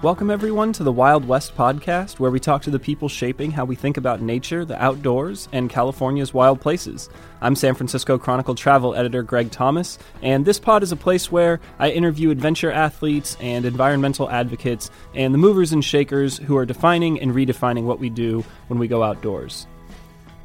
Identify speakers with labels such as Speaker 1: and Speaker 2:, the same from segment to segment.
Speaker 1: Welcome, everyone, to the Wild West podcast, where we talk to the people shaping how we think about nature, the outdoors, and California's wild places. I'm San Francisco Chronicle travel editor Greg Thomas, and this pod is a place where I interview adventure athletes and environmental advocates and the movers and shakers who are defining and redefining what we do when we go outdoors.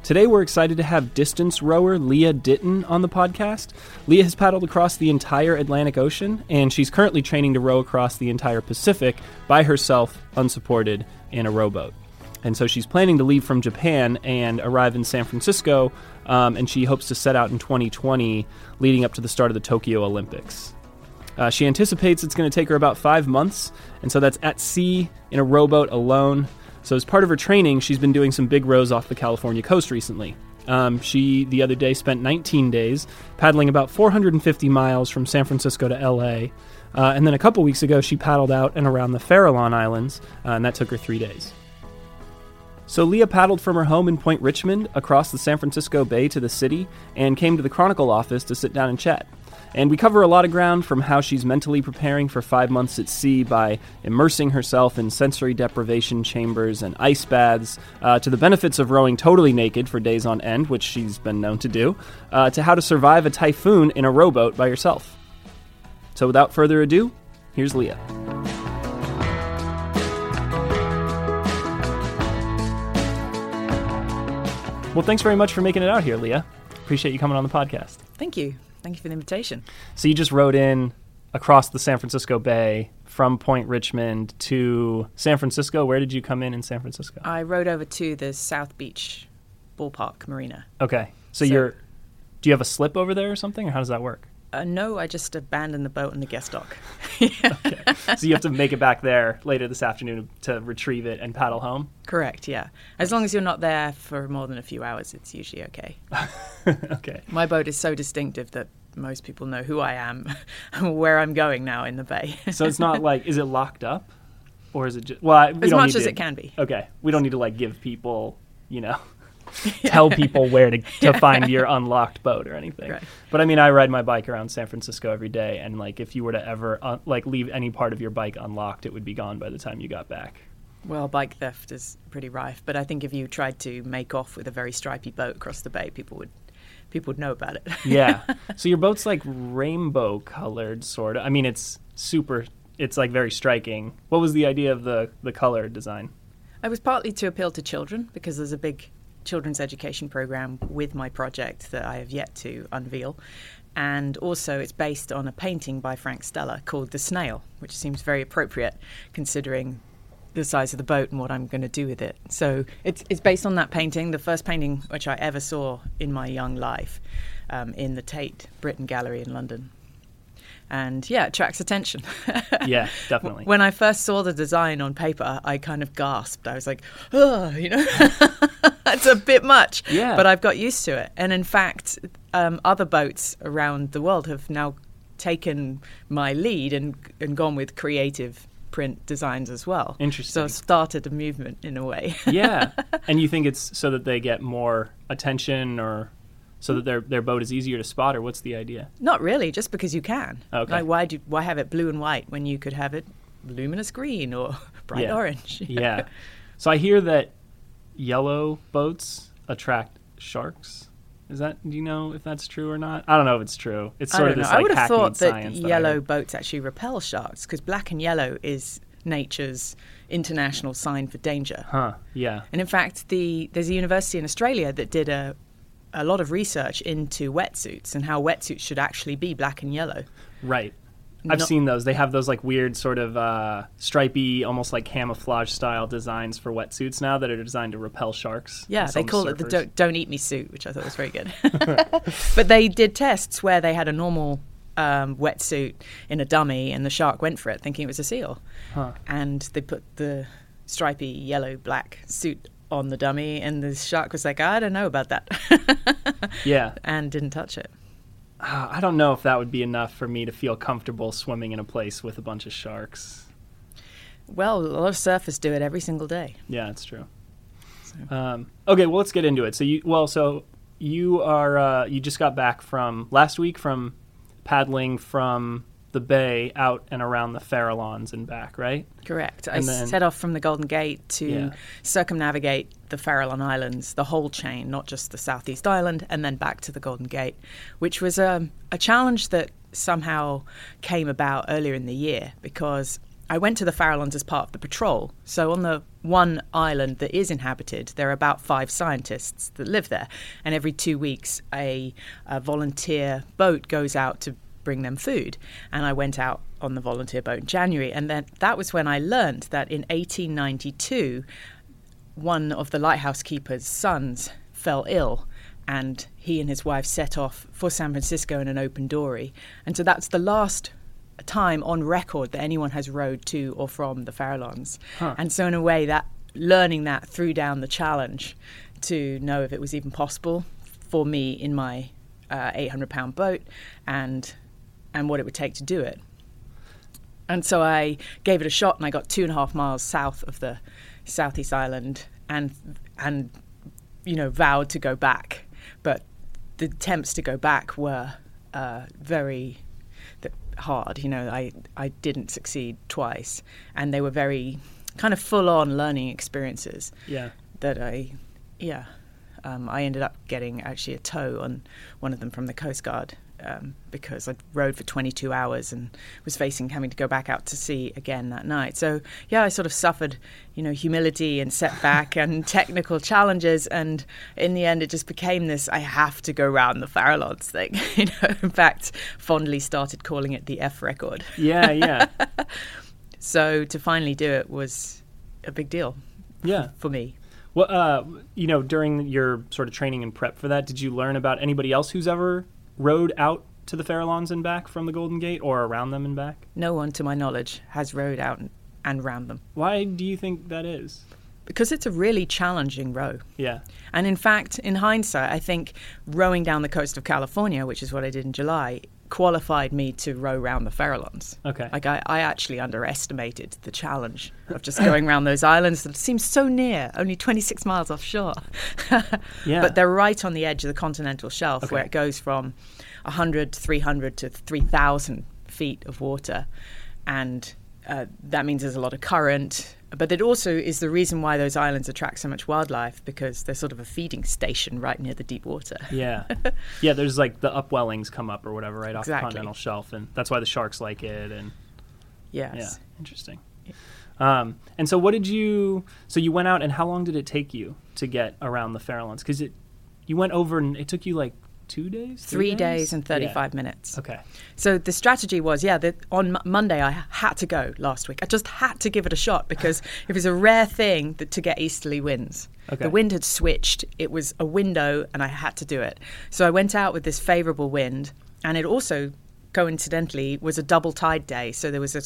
Speaker 1: Today, we're excited to have distance rower Lia Ditton on the podcast. Lia has paddled across the entire Atlantic Ocean, and she's currently training to row across the entire Pacific by herself, unsupported, in a rowboat. And so she's planning to leave from Japan and arrive in San Francisco, um, and she hopes to set out in 2020, leading up to the start of the Tokyo Olympics. Uh, she anticipates it's going to take her about five months, and so that's at sea in a rowboat alone. So, as part of her training, she's been doing some big rows off the California coast recently. Um, she, the other day, spent 19 days paddling about 450 miles from San Francisco to LA. Uh, and then a couple weeks ago, she paddled out and around the Farallon Islands, uh, and that took her three days. So Lia paddled from her home in Point Richmond across the San Francisco Bay to the city and came to the Chronicle office to sit down and chat. And we cover a lot of ground from how she's mentally preparing for five months at sea by immersing herself in sensory deprivation chambers and ice baths, uh, to the benefits of rowing totally naked for days on end, which she's been known to do, uh, to how to survive a typhoon in a rowboat by yourself. So without further ado, here's Lia. Well, thanks very much for making it out here, Lia. Appreciate you coming on the podcast.
Speaker 2: Thank you. Thank you for the invitation.
Speaker 1: So you just rode in across the San Francisco Bay from Point Richmond to San Francisco. Where did you come in in San Francisco?
Speaker 2: I rode over to the South Beach Ballpark Marina.
Speaker 1: Okay. So, so you're do you have a slip over there or something or how does that work?
Speaker 2: Uh, no, I just abandoned the boat in the guest dock.
Speaker 1: okay. So you have to make it back there later this afternoon to retrieve it and paddle home?
Speaker 2: Correct, yeah. As long as you're not there for more than a few hours, it's usually okay.
Speaker 1: okay.
Speaker 2: My boat is so distinctive that most people know who I am and where I'm going now in the bay.
Speaker 1: so it's not like, is it locked up? Or is it just, well,
Speaker 2: as much as to, it can be.
Speaker 1: Okay. We don't need to like give people, you know, tell people where to, to yeah. find your unlocked boat or anything.
Speaker 2: Right.
Speaker 1: But I mean, I ride my bike around San Francisco every day, and like if you were to ever uh, like leave any part of your bike unlocked, it would be gone by the time you got back.
Speaker 2: Well, bike theft is pretty rife, but I think if you tried to make off with a very stripy boat across the bay, people would people would know about it.
Speaker 1: yeah. So your boat's like rainbow colored, sort of. I mean, it's super. It's like very striking. What was the idea of the the color design?
Speaker 2: I was partly to appeal to children because there's a big children's education program with my project that I have yet to unveil. And also, it's based on a painting by Frank Stella called The Snail, which seems very appropriate considering the size of the boat and what I'm going to do with it. So it's, it's based on that painting, the first painting which I ever saw in my young life um, in the Tate Britain Gallery in London and yeah, it attracts attention.
Speaker 1: yeah, definitely.
Speaker 2: When I first saw the design on paper, I kind of gasped. I was like, oh, you know, that's a bit much.
Speaker 1: Yeah.
Speaker 2: But I've got used to it. And in fact, um, other boats around the world have now taken my lead and, and gone with creative print designs as well.
Speaker 1: Interesting.
Speaker 2: So started a movement in a way.
Speaker 1: yeah. And you think it's so that they get more attention or so that their their boat is easier to spot, or what's the idea?
Speaker 2: Not really, just because you can.
Speaker 1: Okay.
Speaker 2: Like why do why have it blue and white when you could have it luminous green or bright
Speaker 1: yeah.
Speaker 2: orange?
Speaker 1: yeah. So I hear that yellow boats attract sharks. Is that do you know if that's true or not? I don't know if it's true. It's sort of this like
Speaker 2: I would have thought
Speaker 1: that
Speaker 2: yellow boats actually repel sharks because black and yellow is nature's international sign for danger.
Speaker 1: Huh. Yeah.
Speaker 2: And in fact, the there's a university in Australia that did a a lot of research into wetsuits and how wetsuits should actually be black and yellow.
Speaker 1: Right. I've
Speaker 2: not-
Speaker 1: seen those. They have those like weird sort of uh, stripy, almost like camouflage style designs for wetsuits now that are designed to repel sharks.
Speaker 2: Yeah, they call it the don't, don't eat me suit, which I thought was very good. but they did tests where they had a normal um, wetsuit in a dummy, and the shark went for it, thinking it was a seal.
Speaker 1: Huh.
Speaker 2: And they put the stripy yellow black suit on the dummy, and the shark was like, "I don't know about that,"
Speaker 1: Yeah,
Speaker 2: and didn't touch it.
Speaker 1: Uh, I don't know if that would be enough for me to feel comfortable swimming in a place with a bunch of sharks.
Speaker 2: Well, a lot of surfers do it every single day.
Speaker 1: Yeah, that's true. Um, okay, well, let's get into it. So you, well, so you are uh, you just got back from last week from paddling from the bay out and around the Farallons and back, right?
Speaker 2: Correct. I
Speaker 1: And then-
Speaker 2: set off from the Golden Gate to
Speaker 1: Yeah.
Speaker 2: circumnavigate the Farallon Islands, the whole chain, not just the Southeast Island, and then back to the Golden Gate, which was a, a challenge that somehow came about earlier in the year because I went to the Farallons as part of the patrol. So on the one island that is inhabited, there are about five scientists that live there, and every two weeks a, a volunteer boat goes out to bring them food. And I went out on the volunteer boat in January, and then that was when I learned that in 1892, one of the lighthouse keeper's sons fell ill. And he and his wife set off for San Francisco in an open dory. And so that's the last time on record that anyone has rowed to or from the Farallons.
Speaker 1: Huh.
Speaker 2: And so, in a way, that learning that threw down the challenge to know if it was even possible for me in my uh, 800 pound boat and and what it would take to do it. And so I gave it a shot, and I got two and a half miles south of the southeast island, and and you know vowed to go back, but the attempts to go back were uh, very hard. You know, I I didn't succeed twice, and they were very kind of full on learning experiences
Speaker 1: Yeah.
Speaker 2: that I, yeah, um, I ended up getting actually a tow on one of them from the Coast Guard um, because I rode for 22 hours and was facing having to go back out to sea again that night. So yeah, I sort of suffered, you know, humility and setback and technical challenges, and in the end, it just became this: I have to go round the Farallons thing. you know, in fact, fondly started calling it the F record.
Speaker 1: Yeah, yeah.
Speaker 2: So to finally do it was a big deal
Speaker 1: yeah.
Speaker 2: for me.
Speaker 1: Well, uh, you know, during your sort of training and prep for that, did you learn about anybody else who's ever rowed out to the Farallons and back from the Golden Gate or around them and back?
Speaker 2: No one, to my knowledge, has rowed out and, and round them
Speaker 1: Why do you think that is?
Speaker 2: because it's a really challenging row.
Speaker 1: Yeah.
Speaker 2: And in fact, in hindsight, I think rowing down the coast of California, which is what I did in July, qualified me to row round the Farallons.
Speaker 1: Okay.
Speaker 2: Like I, I actually underestimated the challenge of just going around those islands that seem so near, only 26 miles offshore.
Speaker 1: Yeah.
Speaker 2: But they're right on the edge of the continental shelf where it goes from 100, 300 to 3,000 feet of water. And uh, that means there's a lot of current. But it also is the reason why those islands attract so much wildlife because they're sort of a feeding station right near the deep water.
Speaker 1: Yeah. yeah, there's like the upwellings come up or whatever right off the continental shelf, and that's why the sharks like it. And
Speaker 2: Yes.
Speaker 1: yeah, interesting. Um, and so, what did you? So you went out, and how long did it take you to get around the Farallons? Because it, you went over, and it took you like two days,
Speaker 2: Three days and
Speaker 1: Yeah.
Speaker 2: 35 minutes.
Speaker 1: Okay.
Speaker 2: So the strategy was, yeah, that on Mo- Monday I had to go last week. I just had to give it a shot because it was a rare thing that, to get easterly winds.
Speaker 1: Okay.
Speaker 2: The wind had switched. It was a window, and I had to do it. So I went out with this favourable wind, and it also, coincidentally, was a double tide day. So there was a,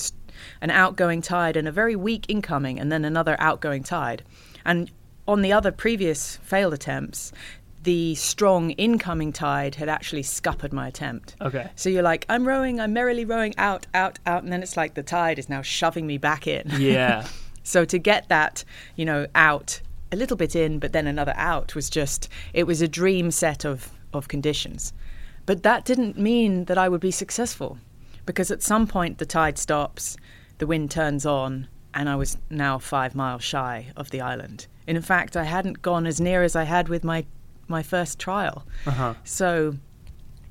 Speaker 2: an outgoing tide and a very weak incoming, and then another outgoing tide. And on the other previous failed attempts, the strong incoming tide had actually scuppered my attempt.
Speaker 1: Okay.
Speaker 2: So you're like, I'm rowing, I'm merrily rowing out, out, out, and then it's like the tide is now shoving me back in.
Speaker 1: Yeah.
Speaker 2: so to get that, you know, out a little bit in, but then another out was just, it was a dream set of, of conditions. But that didn't mean that I would be successful because at some point the tide stops, the wind turns on, and I was now five miles shy of the island. And in fact, I hadn't gone as near as I had with my, my first trial.
Speaker 1: Uh-huh.
Speaker 2: So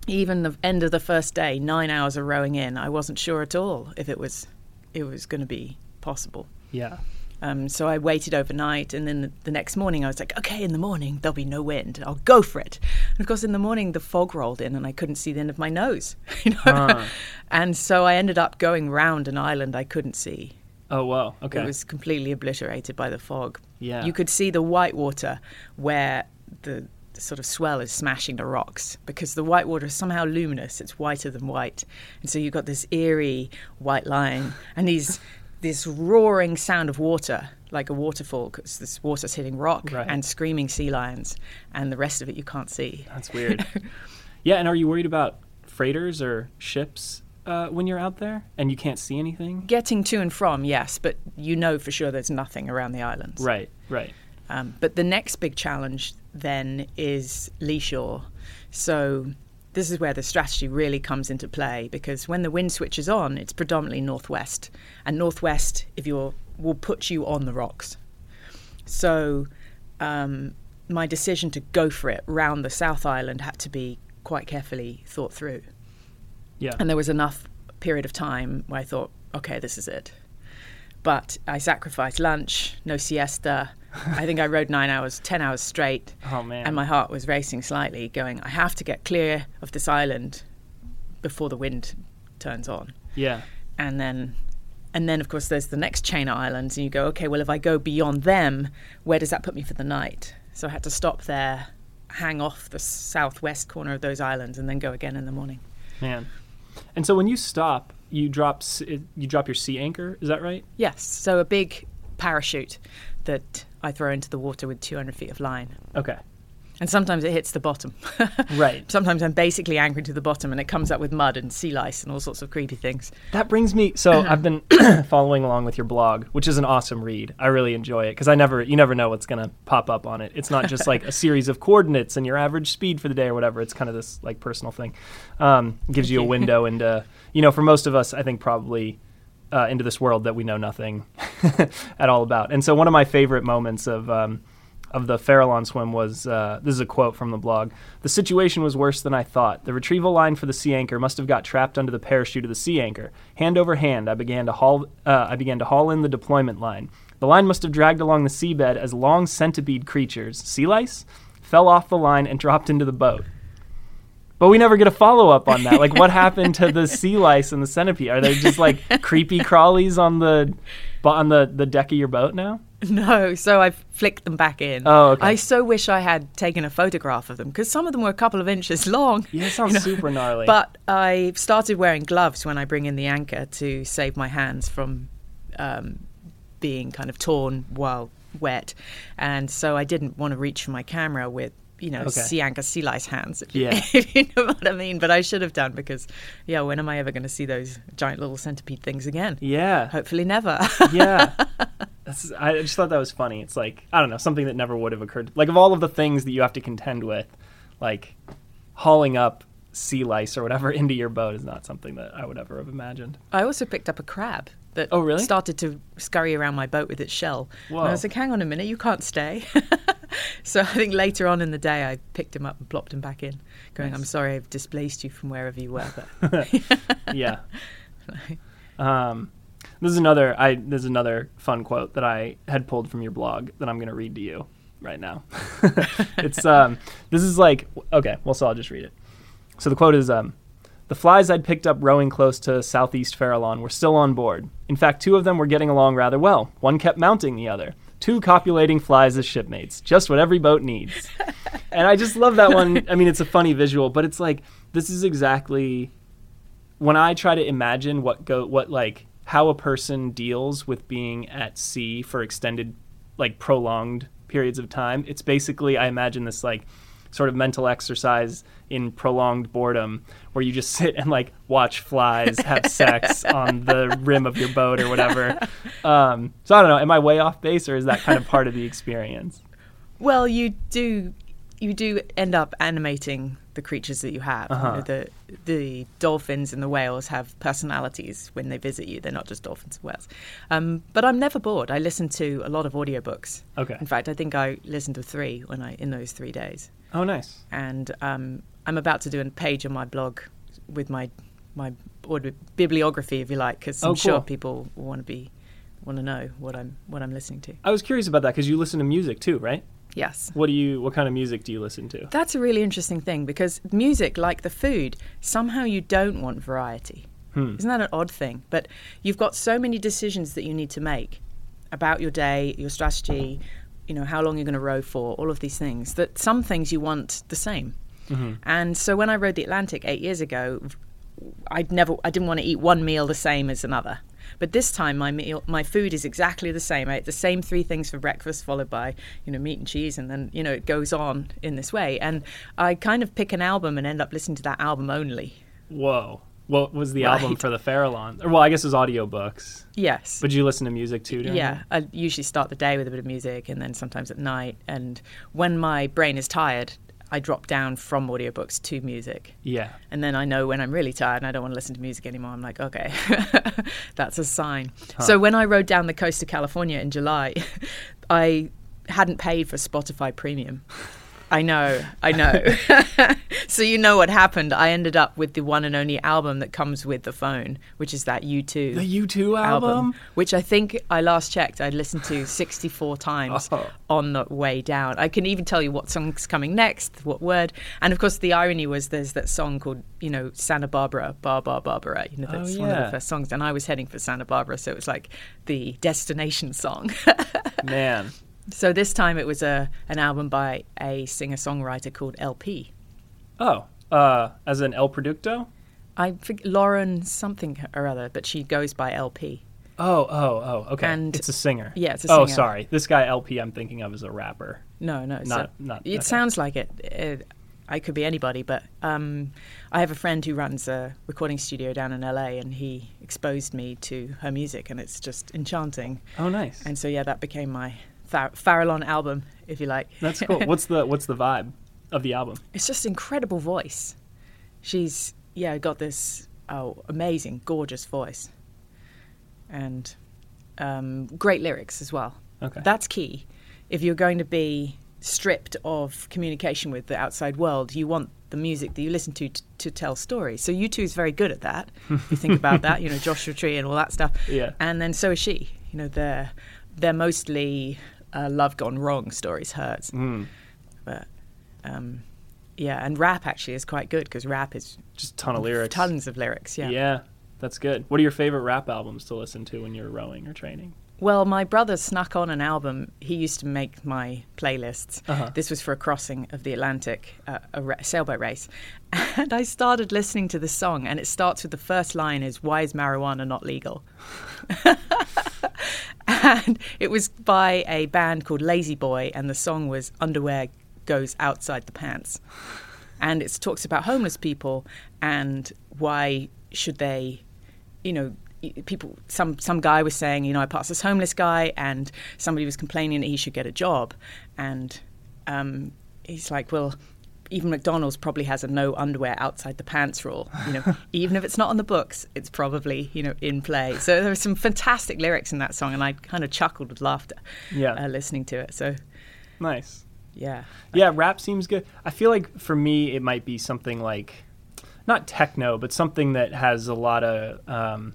Speaker 2: even the end of the first day, nine hours of rowing in, I wasn't sure at all if it was it was going to be possible.
Speaker 1: Yeah.
Speaker 2: Um, so I waited overnight, and then the, the next morning I was like, okay, in the morning there'll be no wind. I'll go for it. And of course, in the morning the fog rolled in, and I couldn't see the end of my nose. You know,
Speaker 1: Huh.
Speaker 2: and so I ended up going round an island I couldn't see.
Speaker 1: Oh wow. Okay.
Speaker 2: It was completely obliterated by the fog.
Speaker 1: Yeah.
Speaker 2: You could see the white water where the sort of swell is smashing the rocks because the white water is somehow luminous. It's whiter than white. And so you've got this eerie white line and these this roaring sound of water like a waterfall because this water's hitting rock
Speaker 1: Right.
Speaker 2: and screaming sea lions and the rest of it you can't see.
Speaker 1: That's weird. yeah, and are you worried about freighters or ships uh, when you're out there and you can't see anything?
Speaker 2: Getting to and from, yes, but you know for sure there's nothing around the islands.
Speaker 1: Right. Right.
Speaker 2: Um, but the next big challenge then is lee shore. So this is where the strategy really comes into play because when the wind switches on, it's predominantly northwest, and northwest, if you're, will put you on the rocks. So um, my decision to go for it round the South Island had to be quite carefully thought through.
Speaker 1: Yeah.
Speaker 2: And there was enough period of time where I thought, okay, this is it. But I sacrificed lunch, no siesta. I think I rode nine hours, ten hours straight.
Speaker 1: Oh man.
Speaker 2: And my heart was racing slightly, going, I have to get clear of this island before the wind turns on.
Speaker 1: yeah.
Speaker 2: And then and then of course there's the next chain of islands and you go, okay, well if I go beyond them, where does that put me for the night? So I had to stop there, hang off the southwest corner of those islands and then go again in the morning.
Speaker 1: Man. And so when you stop, you drop you drop your sea anchor. Is that right?
Speaker 2: Yes, so a big parachute that I throw into the water with 200 feet of line.
Speaker 1: Okay.
Speaker 2: And sometimes it hits the bottom.
Speaker 1: Right.
Speaker 2: Sometimes I'm basically anchored to the bottom and it comes up with mud and sea lice and all sorts of creepy things.
Speaker 1: That brings me. So I've been following along with your blog, which is an awesome read. I really enjoy it because I never, you never know what's gonna pop up on it. It's not just like a series of coordinates and your average speed for the day or whatever. It's kind of this like personal thing. Um, gives you a window into, you know, for most of us, I think probably uh, into this world that we know nothing at all about. And so one of my favorite moments of um, of the Farallon swim was uh, this is a quote from the blog. The situation was worse than I thought. The retrieval line for the sea anchor must have got trapped under the parachute of the sea anchor. Hand over hand, I began to haul. Uh, I began to haul in the deployment line. The line must have dragged along the seabed as long centipede creatures, sea lice, fell off the line and dropped into the boat. But we never get a follow up on that. Like, what happened to the sea lice and the centipede? Are they just like creepy crawlies on the on the, the deck of your boat now?
Speaker 2: No, so I've flicked them back in.
Speaker 1: Oh, okay.
Speaker 2: I so wish I had taken a photograph of them because some of them were a couple of inches long.
Speaker 1: Yeah, sounds
Speaker 2: you know.
Speaker 1: super gnarly.
Speaker 2: But I started wearing gloves when I bring in the anchor to save my hands from um, being kind of torn while wet. And so I didn't want to reach for my camera with, you know,
Speaker 1: Okay.
Speaker 2: sea anchor sea lice hands, if, you,
Speaker 1: Yeah.
Speaker 2: if you know what I mean. But I should have done because, yeah, when am I ever going to see those giant little centipede things again?
Speaker 1: yeah,
Speaker 2: Hopefully never.
Speaker 1: yeah. That's, I just thought that was funny. It's like I don't know something that never would have occurred. Like of all of the things that you have to contend with, like hauling up sea lice or whatever into your boat is not something that I would ever have imagined.
Speaker 2: I also picked up a crab that
Speaker 1: Oh, really?
Speaker 2: started to scurry around my boat with its shell. And I was like, hang on a minute, you can't stay. so I think later on in the day, I picked him up and plopped him back in, going, I'm sorry I've displaced you from wherever you were. But
Speaker 1: yeah. Um, this is another. I this is another fun quote that I had pulled from your blog that I'm going to read to you right now. it's um. This is like okay. Well, so I'll just read it. So the quote is um. The flies I'd picked up rowing close to southeast Farallon were still on board. In fact, two of them were getting along rather well. One kept mounting the other. Two copulating flies as shipmates. Just what every boat needs. and I just love that one. I mean, it's a funny visual, but it's like this is exactly when I try to imagine what go what like how a person deals with being at sea for extended like prolonged periods of time, it's basically I imagine this like sort of mental exercise in prolonged boredom where you just sit and like watch flies have sex on the rim of your boat or whatever. Um, so I don't know, am I way off base or is that kind of part of the experience?
Speaker 2: well, you do. You do end up animating the creatures that you have.
Speaker 1: Uh-huh.
Speaker 2: know, the the dolphins and the whales have personalities when they visit you. They're not just dolphins and whales. Um, but I'm never bored. I listen to a lot of audiobooks.
Speaker 1: Okay.
Speaker 2: In fact, I think I listened to three when I in those three days.
Speaker 1: Oh nice.
Speaker 2: and um, I'm about to do a page on my blog with my my bibliography, if you like, because I'm
Speaker 1: Oh,
Speaker 2: sure people want to be want to know what I'm what I'm listening to.
Speaker 1: I was curious about that because you listen to music too, right?
Speaker 2: Yes.
Speaker 1: What do you? What kind of music do you listen to?
Speaker 2: That's a really interesting thing because music, like the food, somehow you don't want variety.
Speaker 1: Hmm.
Speaker 2: Isn't that an odd thing? But you've got so many decisions that you need to make about your day, your strategy, you know, how long you're going to row for, all of these things, that some things you want the same.
Speaker 1: Mm-hmm.
Speaker 2: And so when I rode the Atlantic eight years ago, I'd never, I didn't want to eat one meal the same as another. But this time, my meal, my food is exactly the same. I ate the same three things for breakfast, followed by you know meat and cheese, and then you know it goes on in this way. And I kind of pick an album and end up listening to that album only.
Speaker 1: Whoa. What was the
Speaker 2: Right.
Speaker 1: album for the Farallon? Or well, I guess it was audiobooks.
Speaker 2: Yes.
Speaker 1: But you listen to music too?
Speaker 2: Yeah, I usually start the day with a bit of music and then sometimes at night. And when my brain is tired, I drop down from audiobooks to music.
Speaker 1: Yeah.
Speaker 2: And then I know when I'm really tired and I don't want to listen to music anymore, I'm like, okay, that's a sign. So when I rode down the coast of California in July, I hadn't paid for Spotify Premium. I know, I know. so you know what happened. I ended up with the one and only album that comes with the phone, which is that U2
Speaker 1: The U2 album?
Speaker 2: which I think I last checked I'd listened to 64 times
Speaker 1: Oh.
Speaker 2: on the way down. I can even tell you what song's coming next, what word. And of course, the irony was there's that song called, you know, Santa Barbara, Bar Bar Barbara. You know,
Speaker 1: Oh,
Speaker 2: that's one of the first songs. And I was heading for Santa Barbara, so it was like the destination song.
Speaker 1: Man.
Speaker 2: So this time it was a an album by a singer songwriter called LP.
Speaker 1: Oh, uh, as an El Producto?
Speaker 2: I think Lauren something or other, but she goes by LP.
Speaker 1: Oh, oh, oh, okay.
Speaker 2: And-
Speaker 1: it's a singer.
Speaker 2: Yeah, it's a
Speaker 1: Oh,
Speaker 2: singer.
Speaker 1: sorry. This guy LP I'm thinking of is a rapper.
Speaker 2: No, no,
Speaker 1: Not-
Speaker 2: a-
Speaker 1: not-
Speaker 2: It
Speaker 1: okay.
Speaker 2: sounds like it. it. I could be anybody, but um, I have a friend who runs a recording studio down in LA, and he exposed me to her music, and it's just enchanting.
Speaker 1: Oh, nice.
Speaker 2: And so, yeah, that became my Far- Farallon album, if you like.
Speaker 1: That's cool. what's the what's the vibe of the album?
Speaker 2: it's just incredible voice. She's yeah got this oh amazing, gorgeous voice, and um, great lyrics as well.
Speaker 1: Okay.
Speaker 2: That's key. If you're going to be stripped of communication with the outside world, you want the music that you listen to t- to tell stories. So U2 is very good at that. if you think about that, you know, Joshua Tree and all that stuff.
Speaker 1: Yeah.
Speaker 2: And then so is she. You know, they're they're mostly uh, love gone wrong stories, hurts.
Speaker 1: Mm.
Speaker 2: But um, yeah, and rap actually is quite good because rap is
Speaker 1: Just a ton of lyrics.
Speaker 2: tons of lyrics. Yeah.
Speaker 1: Yeah, that's good. What are your favorite rap albums to listen to when you're rowing or training?
Speaker 2: Well, my brother snuck on an album. He used to make my playlists.
Speaker 1: Uh-huh.
Speaker 2: This was for a crossing of the Atlantic, uh, a ra- sailboat race. And I started listening to the song, and it starts with the first line is, Why is marijuana not legal? and it was by a band called Lazy Boy, and the song was Underwear Goes Outside the Pants. And it talks about homeless people and why should they you know people some some guy was saying you know I passed this homeless guy and somebody was complaining that he should get a job and um, he's like well even McDonald's probably has a no underwear outside the pants rule you know even if it's not on the books it's probably you know in play so there were some fantastic lyrics in that song and I kind of chuckled with laughter
Speaker 1: Yeah.
Speaker 2: uh, listening to it so
Speaker 1: Nice.
Speaker 2: yeah
Speaker 1: Yeah, rap seems good. I feel like for me, it might be something like not techno, but something that has a lot of um,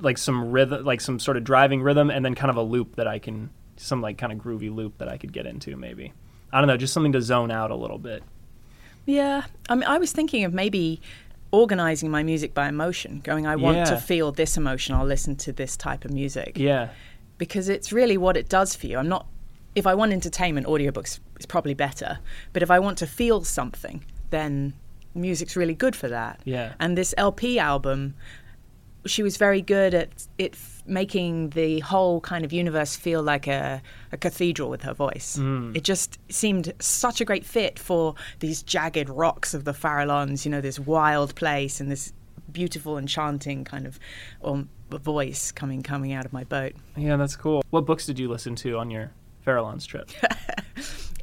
Speaker 1: like some rhythm, like some sort of driving rhythm, and then kind of a loop that I can, some like kind of groovy loop that I could get into. Maybe I don't know, just something to zone out a little bit.
Speaker 2: Yeah, I mean, I was thinking of maybe organizing my music by emotion, going, I want
Speaker 1: Yeah.
Speaker 2: to feel this emotion, I'll listen to this type of music.
Speaker 1: Yeah,
Speaker 2: Because it's really what it does for you. I'm not, if I want entertainment, audiobooks is probably better. But if I want to feel something, then music's really good for that.
Speaker 1: Yeah.
Speaker 2: And this LP album, she was very good at it making the whole kind of universe feel like a, a cathedral with her voice. It just seemed such a great fit for these jagged rocks of the Farallons, you know, this wild place and this beautiful, enchanting kind of um, voice coming coming out of my boat.
Speaker 1: yeah, that's cool. What books did you listen to on your Farallons trip?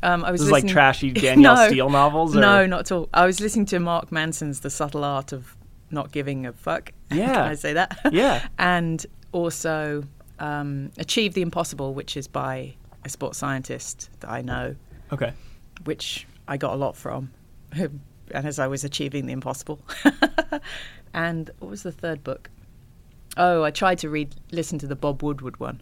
Speaker 2: Um, I was
Speaker 1: This is like trashy Danielle
Speaker 2: No.
Speaker 1: Steel novels. Or?
Speaker 2: No, not at all. I was listening to Mark Manson's The Subtle Art of Not Giving a Fuck.
Speaker 1: Yeah.
Speaker 2: Can I say that?
Speaker 1: Yeah.
Speaker 2: and also um, Achieve the Impossible, which is by a sports scientist that I know,
Speaker 1: Okay.
Speaker 2: which I got a lot from. and as I was achieving the impossible. and what was the third book? Oh, I tried to read, listen to the Bob Woodward one.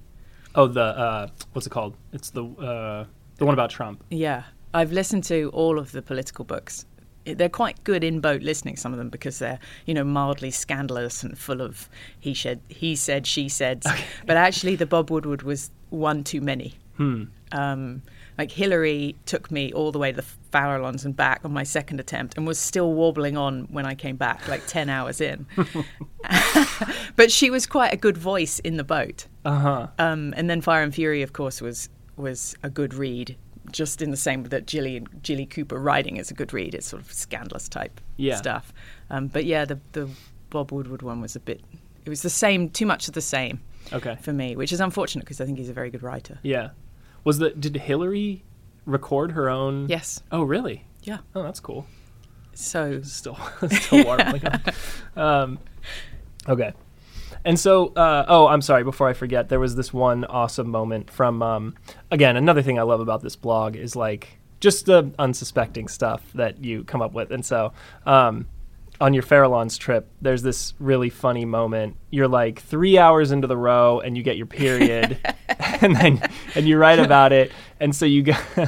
Speaker 1: Oh, the uh, what's it called? It's the uh, the one about Trump.
Speaker 2: Yeah, I've listened to all of the political books. They're quite good in boat listening, some of them, because they're you know mildly scandalous and full of he said, he said, she said. But actually, the Bob Woodward was one too many. Um, like Hillary took me all the way to the Farallons and back on my second attempt, and was still warbling on when I came back, like ten hours in. but she was quite a good voice in the boat.
Speaker 1: Uh huh.
Speaker 2: Um, and then Fire and Fury, of course, was was a good read, just in the same that Jilly Jilly Cooper writing is a good read. It's sort of scandalous type
Speaker 1: Yeah.
Speaker 2: stuff. Um, but yeah, the the Bob Woodward one was a bit. It was the same, too much of the same
Speaker 1: Okay.
Speaker 2: for me, which is unfortunate because I think he's a very good writer.
Speaker 1: Yeah. Was the did Hillary record her own?
Speaker 2: Yes.
Speaker 1: Oh, really?
Speaker 2: Yeah.
Speaker 1: Oh, that's cool.
Speaker 2: So
Speaker 1: Still, still warbling. on. Um, okay. And so, uh, oh, I'm sorry. Before I forget, there was this one awesome moment from, um, again, another thing I love about this blog is like just the unsuspecting stuff that you come up with. And so, um, on your Farallons trip, there's this really funny moment. You're like three hours into the row, and you get your period, and then and you write about it. And so you go,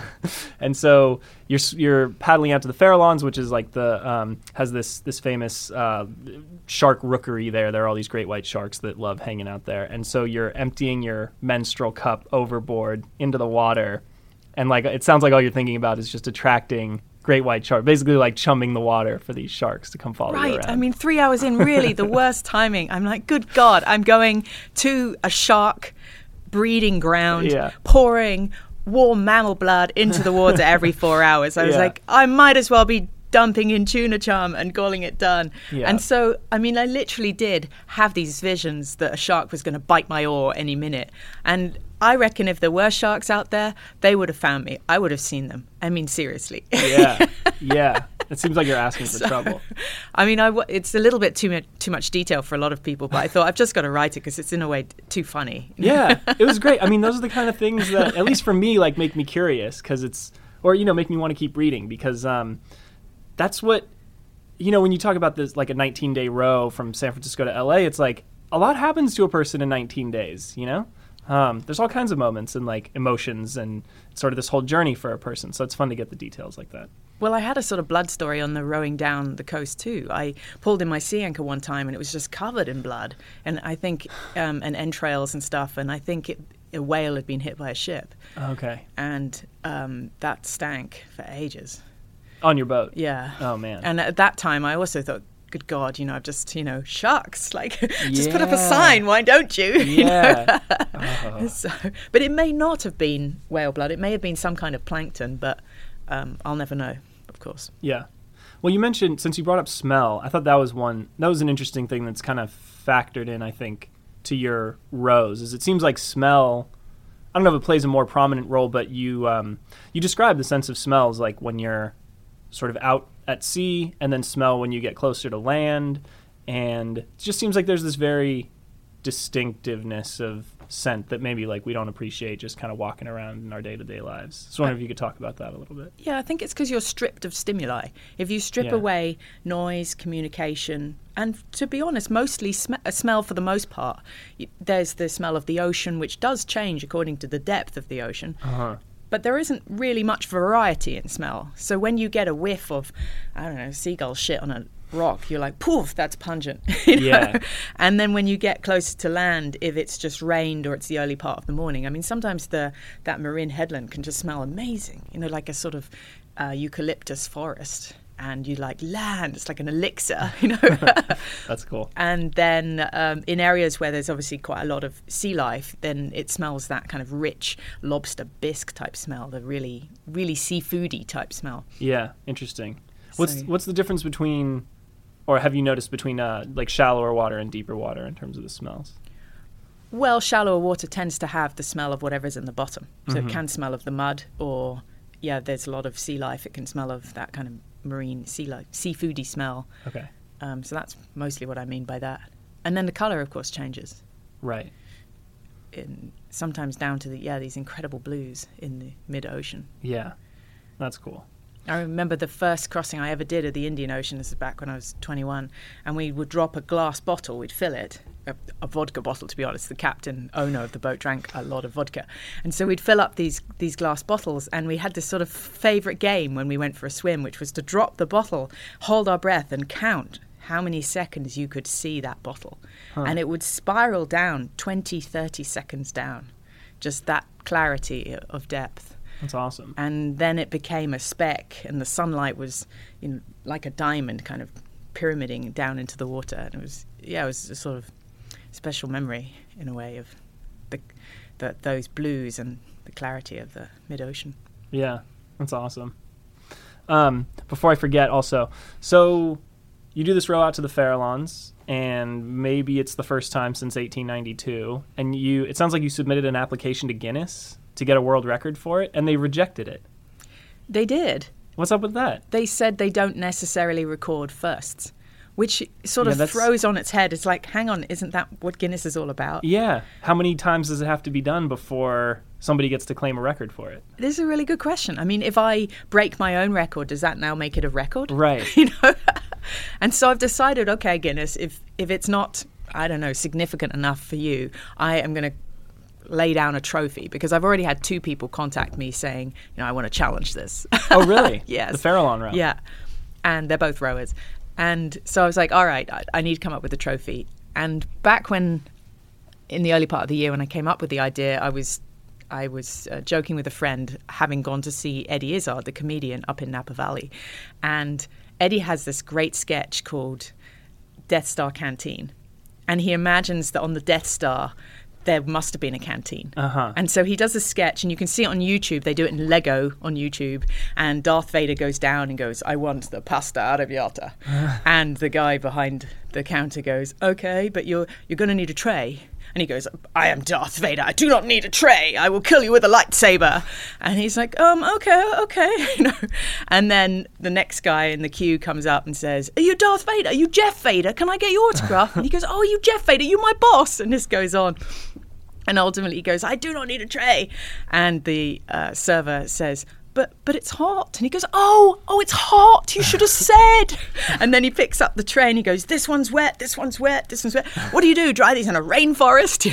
Speaker 1: and so you're you're paddling out to the Farallons, which is like the um, has this this famous uh, shark rookery there. There are all these great white sharks that love hanging out there. And so you're emptying your menstrual cup overboard into the water, and like it sounds like all you're thinking about is just attracting great white shark, basically like chumming the water for these sharks to come follow you
Speaker 2: Right.
Speaker 1: around.
Speaker 2: I mean, three hours in, really the worst timing. I'm like, good God, I'm going to a shark breeding ground,
Speaker 1: Yeah.
Speaker 2: pouring warm mammal blood into the water every four hours. I was
Speaker 1: Yeah.
Speaker 2: like, I might as well be dumping in tuna charm and calling it done.
Speaker 1: Yeah.
Speaker 2: And so, I mean, I literally did have these visions that a shark was going to bite my oar any minute. And I reckon if there were sharks out there, they would have found me. I would have seen them. I mean, seriously.
Speaker 1: yeah, yeah. It seems like you're asking for trouble.
Speaker 2: I mean, I w- it's a little bit too much, too much detail for a lot of people, but I thought I've just got to write it because it's in a way t- too funny.
Speaker 1: Yeah, it was great. I mean, those are the kind of things that, at least for me, like make me curious because it's, or you know, make me want to keep reading because um, that's what, you know, when you talk about this like a 19 day row from San Francisco to LA, it's like a lot happens to a person in 19 days. You know, um, there's all kinds of moments and like emotions and sort of this whole journey for a person. So it's fun to get the details like that.
Speaker 2: Well, I had a sort of blood story on the rowing down the coast too. I pulled in my sea anchor one time and it was just covered in blood, and I think um, and entrails and stuff. And I think it, a whale had been hit by a ship,
Speaker 1: Okay,
Speaker 2: and um, that stank for ages.
Speaker 1: On your boat.
Speaker 2: Yeah.
Speaker 1: Oh man.
Speaker 2: And at that time, I also thought, good God, you know, I've just, you know, sharks. Like, just put up a sign. Why don't you? You know?
Speaker 1: yeah. Oh.
Speaker 2: So, but it may not have been whale blood. It may have been some kind of plankton, but um, I'll never know, of course.
Speaker 1: Yeah. Well, you mentioned since you brought up smell, I thought that was one that was an interesting thing that's kind of factored in, I think, to your rows. Is it seems like smell. I don't know if it plays a more prominent role, but you um, you describe the sense of smells like when you're sort of out at sea, and then smell when you get closer to land, and it just seems like there's this very distinctiveness of scent that maybe like we don't appreciate just kind of walking around in our day to day lives. So I wonder if you could talk about that a little bit.
Speaker 2: Yeah, I think it's because you're stripped of stimuli. If you strip
Speaker 1: Yeah.
Speaker 2: away noise, communication, and to be honest, mostly sm- a smell for the most part. There's the smell of the ocean, which does change according to the depth of the ocean.
Speaker 1: Uh-huh.
Speaker 2: But there isn't really much variety in smell. So when you get a whiff of, I don't know, seagull shit on a rock, you're like, poof, that's pungent. you know?
Speaker 1: Yeah.
Speaker 2: And then when you get closer to land, if it's just rained or it's the early part of the morning, I mean, sometimes the that marine headland can just smell amazing. You know, like a sort of uh, eucalyptus forest. And you like land, it's like an elixir, you know.
Speaker 1: That's cool.
Speaker 2: and then um, in areas where there's obviously quite a lot of sea life, then it smells that kind of rich lobster bisque type smell, the really, really seafoody type smell.
Speaker 1: Yeah, interesting. What's
Speaker 2: So-
Speaker 1: what's the difference between, or have you noticed between uh, like shallower water and deeper water in terms of the smells?
Speaker 2: Well, shallower water tends to have the smell of whatever's in the bottom. So
Speaker 1: Mm-hmm.
Speaker 2: it can smell of the mud, or yeah, there's a lot of sea life. It can smell of that kind of marine sea life, seafoody smell.
Speaker 1: Okay,
Speaker 2: Um, so that's mostly what I mean by that. And then the color, of course, changes.
Speaker 1: right.
Speaker 2: In, sometimes down to the yeah these incredible blues in the mid ocean.
Speaker 1: Yeah, that's cool.
Speaker 2: I remember the first crossing I ever did of the Indian Ocean. This is back when I was 21, and we would drop a glass bottle. We'd fill it, a, a, vodka bottle. To be honest, the captain owner of the boat drank a lot of vodka, and so we'd fill up these these glass bottles. And we had this sort of favourite game when we went for a swim, which was to drop the bottle, hold our breath, and count how many seconds you could see that bottle, huh. and it would spiral down 20, 30 seconds down, just that clarity of depth.
Speaker 1: That's awesome.
Speaker 2: And then it became a speck, and the sunlight was you know, like a diamond kind of pyramiding down into the water. And it was, yeah, it was a sort of special memory in a way of the, the those blues and the clarity of the mid ocean.
Speaker 1: Yeah, that's awesome. Um, before I forget, also, so you do this row out to the Farallones, and maybe it's the first time since 1892, and you it sounds like you submitted an application to Guinness to get a world record for it, and they rejected it.
Speaker 2: They did.
Speaker 1: What's up with that?
Speaker 2: They said they don't necessarily record firsts, which sort yeah, of throws on its head. It's like, hang on, isn't that what Guinness is all about?
Speaker 1: Yeah. How many times does it have to be done before somebody gets to claim a record for it?
Speaker 2: This is a really good question. I mean, if I break my own record, does that now make it a record?
Speaker 1: Right.
Speaker 2: you know. and so I've decided, okay, Guinness, if if it's not I don't know, significant enough for you, I am going to lay down a trophy because I've already had two people contact me saying, you know, I want to challenge this.
Speaker 1: oh, really?
Speaker 2: yes.
Speaker 1: The Farallon row.
Speaker 2: Yeah. And they're both rowers. And so I was like, all right, I, I need to come up with a trophy. And back when, in the early part of the year, when I came up with the idea, I was I was uh, joking with a friend, having gone to see Eddie Izzard, the comedian, up in Napa Valley. And Eddie has this great sketch called Death Star Canteen. And he imagines that on the Death Star, there must have been a canteen.
Speaker 1: Uh-huh.
Speaker 2: And so he does a sketch, and you can see it on YouTube. They do it in Lego on YouTube. And Darth Vader goes down and goes, I want the pasta arrabbiata. and the guy behind the counter goes, Okay, but you're, you're going to need a tray. And he goes, I am Darth Vader. I do not need a tray. I will kill you with a lightsaber. And he's like, um, okay, okay. you know? And then the next guy in the queue comes up and says, Are you Darth Vader? Are you Jeff Vader? Can I get your autograph? and he goes, Oh, are you Jeff Vader? You my boss. And this goes on. And ultimately he goes, I do not need a tray. And the uh, server says, but but it's hot. And he goes, oh, oh, it's hot. You should have said. and then he picks up the tray and he goes, this one's wet, this one's wet, this one's wet. What do you do? Dry these in a rainforest?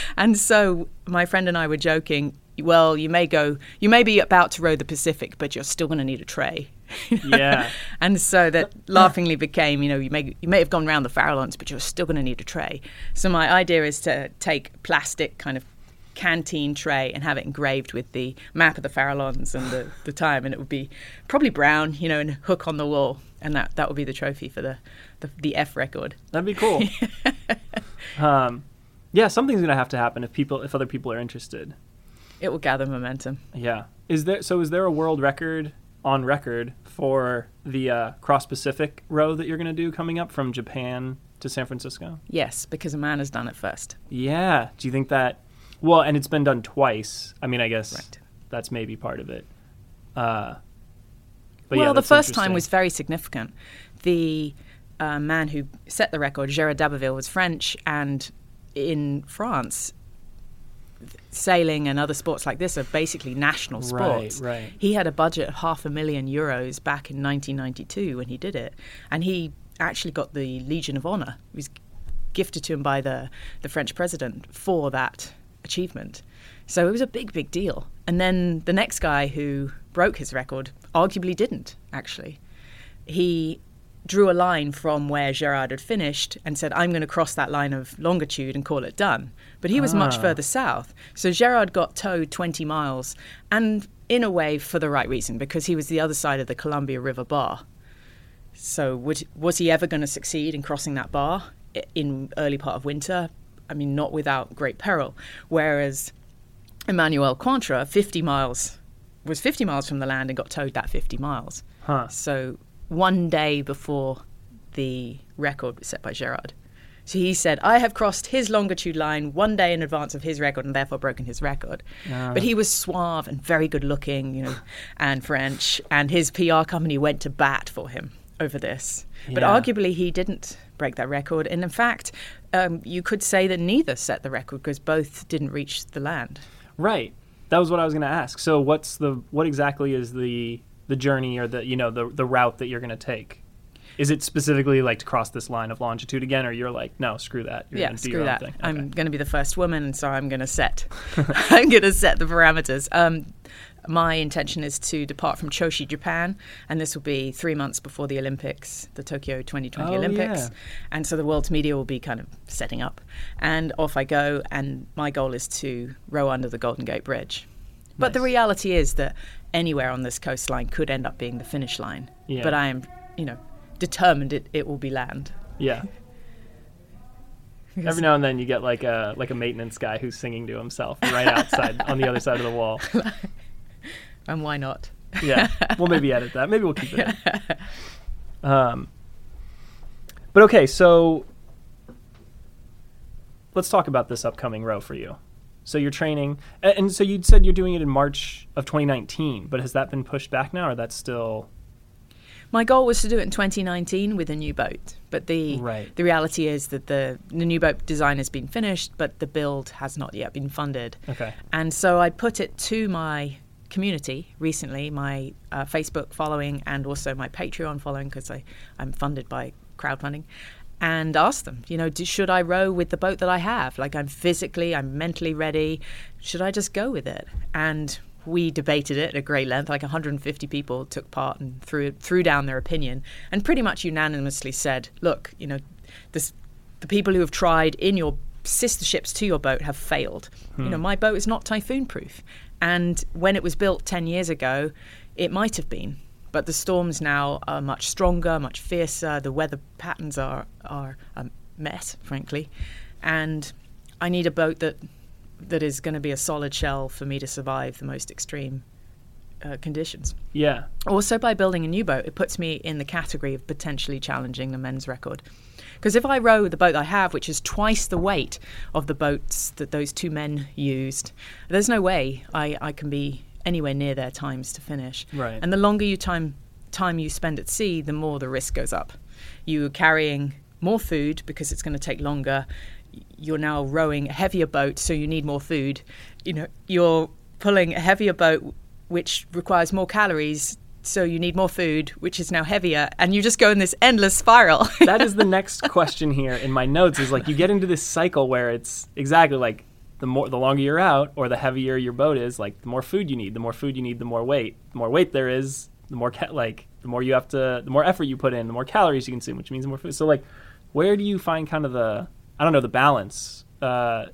Speaker 2: and so my friend and I were joking. Well, you may go, you may be about to row the Pacific, but you're still going to need a tray.
Speaker 1: yeah.
Speaker 2: and so that laughingly became, you know, you may you may have gone around the Farallones, but you're still going to need a tray. So my idea is to take plastic kind of canteen tray and have it engraved with the map of the Farallones and the, the time, and it would be probably brown, you know, and hook on the wall, and that that would be the trophy for the the, the F record.
Speaker 1: That'd be cool. um, yeah, something's gonna have to happen if people if other people are interested.
Speaker 2: It will gather momentum.
Speaker 1: Yeah. Is there so? Is there a world record on record for the uh, cross Pacific row that you're going to do coming up from Japan to San Francisco?
Speaker 2: Yes, because a man has done it first.
Speaker 1: Yeah. Do you think that well, and it's been done twice. I mean, I guess
Speaker 2: right.
Speaker 1: that's maybe part of it. Uh,
Speaker 2: well, yeah, the first time was very significant. The uh, man who set the record, Gerard d'Aboville, was French, and in France, sailing and other sports like this are basically national sports.
Speaker 1: Right, right.
Speaker 2: He had a budget of half a million euros back in 1992 when he did it, and he actually got the Legion of Honor. It was gifted to him by the the French president for that achievement. So it was a big, big deal. And then the next guy who broke his record arguably didn't, actually. He drew a line from where Gerard had finished and said, I'm going to cross that line of longitude and call it done. But he was ah. much further south. So Gerard got towed 20 miles, and in a way for the right reason, because he was the other side of the Columbia River bar. So would, was he ever going to succeed in crossing that bar in early part of winter? I mean, not without great peril. Whereas Emmanuel Coindre, 50 miles, was 50 miles from the land and got towed that 50 miles.
Speaker 1: Huh.
Speaker 2: So one day before the record was set by Gerard. So he said, I have crossed his longitude line one day in advance of his record and therefore broken his record. Uh. But he was suave and very good looking, you know, and French. And his PR company went to bat for him over this. Yeah. But arguably, he didn't break that record. And in fact, um, you could say that neither set the record because both didn't reach the land.
Speaker 1: Right. That was what I was going to ask. So, what's the what exactly is the the journey or the you know the the route that you're going to take? Is it specifically like to cross this line of longitude again, or you're like, no, screw that. You're
Speaker 2: yeah,
Speaker 1: gonna do
Speaker 2: screw
Speaker 1: your
Speaker 2: that.
Speaker 1: Own thing.
Speaker 2: I'm going to be the first woman, so I'm going to set. I'm going to set the parameters. Um, my intention is to depart from Choshi, Japan, and this will be three months before the Olympics, the Tokyo 2020
Speaker 1: Oh,
Speaker 2: Olympics.
Speaker 1: yeah.
Speaker 2: And so the world's media will be kind of setting up, and off I go. And my goal is to row under the Golden Gate Bridge. But the reality is that anywhere on this coastline could end up being the finish line.
Speaker 1: Yeah.
Speaker 2: But I am, you know, determined it, it will be land.
Speaker 1: Yeah. Every now and then you get like a like a maintenance guy who's singing to himself right outside on the other side of the wall.
Speaker 2: And why not?
Speaker 1: Yeah, we'll maybe edit that. Maybe we'll keep it. In. Um, but okay, so let's talk about this upcoming row for you. So you're training, a- and so you said you're doing it in March of 2019, but has that been pushed back now, or that's still
Speaker 2: My goal was to do it in 2019 with a new boat, but the
Speaker 1: Right.
Speaker 2: the reality is that the the new boat design has been finished, but the build has not yet been funded.
Speaker 1: okay?
Speaker 2: And so I put it to my community recently, my uh, Facebook following and also my Patreon following, because I'm funded by crowdfunding, and ask them, you know, do, should I row with the boat that I have? Like I'm physically, I'm mentally ready. Should I just go with it? And we debated it at a great length. Like 150 people took part and threw threw down their opinion, and pretty much unanimously said, look, you know, this the people who have tried in your sister ships to your boat have failed. You know, hmm. my boat is not typhoon proof. And when it was built 10 years ago, it might have been. But the storms now are much stronger, much fiercer. The weather patterns are, are a mess, frankly. And I need a boat that that is going to be a solid shell for me to survive the most extreme uh, conditions.
Speaker 1: Yeah,
Speaker 2: Also, by building a new boat, it puts me in the category of potentially challenging the men's record. Because if I row the boat I have, which is twice the weight of the boats that those two men used, there's no way I, I can be anywhere near their times to finish.
Speaker 1: Right.
Speaker 2: And the longer you time time you spend at sea, the more the risk goes up. You're carrying more food because it's going to take longer. You're now rowing a heavier boat, so you need more food. You know, you're pulling a heavier boat, which requires more calories, so you need more food, which is now heavier, and you just go in this endless spiral.
Speaker 1: that is the next question here in my notes. Is like you get into this cycle where it's exactly like the more the longer you're out or the heavier your boat is, like the more food you need. The more food you need, the more weight. The more weight there is, the more ca- like the more you have to, the more effort you put in, the more calories you consume, which means more food. So like, where do you find kind of the I don't know the balance uh,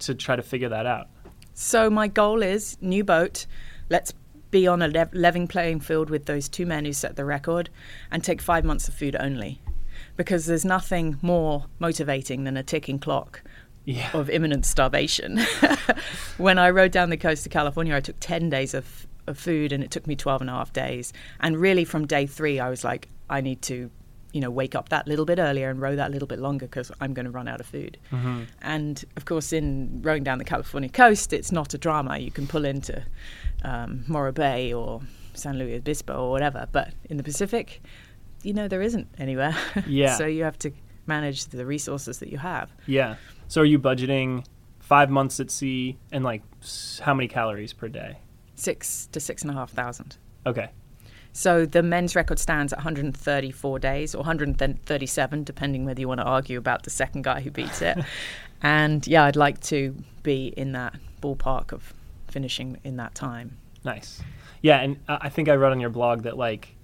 Speaker 1: to try to figure that out?
Speaker 2: So my goal is new boat. Let's be on a lev- level playing field with those two men who set the record, and take five months of food only, because there's nothing more motivating than a ticking clock
Speaker 1: Yeah.
Speaker 2: of imminent starvation. when I rode down the coast of California, I took 10 days of, of food and it took me 12 and a half days. And really, from day three, I was like, I need to, you know, wake up that little bit earlier and row that little bit longer because I'm going to run out of food. And of course, in rowing down the California coast, it's not a drama. You can pull into um, Morro Bay or San Luis Obispo or whatever. But in the Pacific, you know, there isn't anywhere.
Speaker 1: Yeah.
Speaker 2: so you have to manage the resources that you have.
Speaker 1: Yeah. So are you budgeting five months at sea and like how many calories per day?
Speaker 2: Six to six and a half thousand.
Speaker 1: Okay.
Speaker 2: So the men's record stands at 134 days or 137, depending whether you want to argue about the second guy who beats it. and yeah, I'd like to be in that ballpark of finishing in that time.
Speaker 1: Nice. Yeah, and I I think I read on your blog that like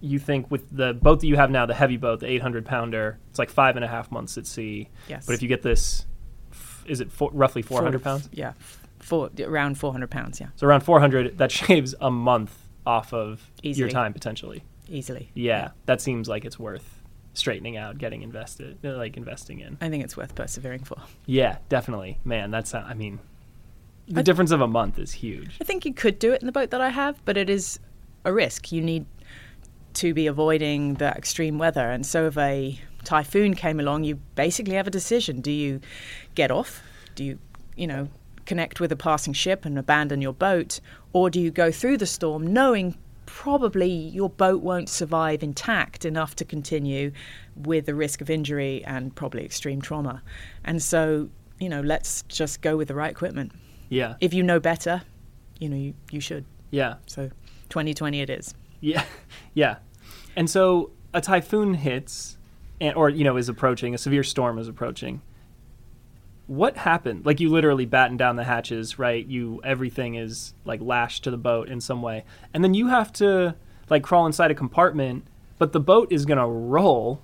Speaker 1: you think with the boat that you have now, the heavy boat, the 800 pounder, it's like five and a half months at sea.
Speaker 2: Yes.
Speaker 1: But if you get this, f- is it four, roughly 400 pounds?
Speaker 2: Yeah, four, around 400 pounds. Yeah,
Speaker 1: So around 400, that shaves a month off of your time potentially.
Speaker 2: easily.
Speaker 1: Yeah, that seems like it's worth straightening out, getting invested, uh, like investing in.
Speaker 2: I think it's worth persevering for.
Speaker 1: Yeah, definitely. Man, that's I mean, the
Speaker 2: I-
Speaker 1: difference of a month is huge.
Speaker 2: I think you could do it in the boat that I have, but it is a risk. You need to be avoiding the extreme weather. And so if a typhoon came along, you basically have a decision. Do you get off? Do you, you know, connect with a passing ship and abandon your boat? Or do you go through the storm knowing probably your boat won't survive intact enough to continue with the risk of injury and probably extreme trauma? And so, you know, let's just go with the right equipment
Speaker 1: Yeah,
Speaker 2: if you know better, you know, you, you should.
Speaker 1: yeah.
Speaker 2: So 2020 it is.
Speaker 1: Yeah, yeah. And so a typhoon hits, and, or you know is approaching. A severe storm is approaching. What happened? Like you literally batten down the hatches, right? You everything is like lashed to the boat in some way, and then you have to like crawl inside a compartment, but the boat is gonna roll,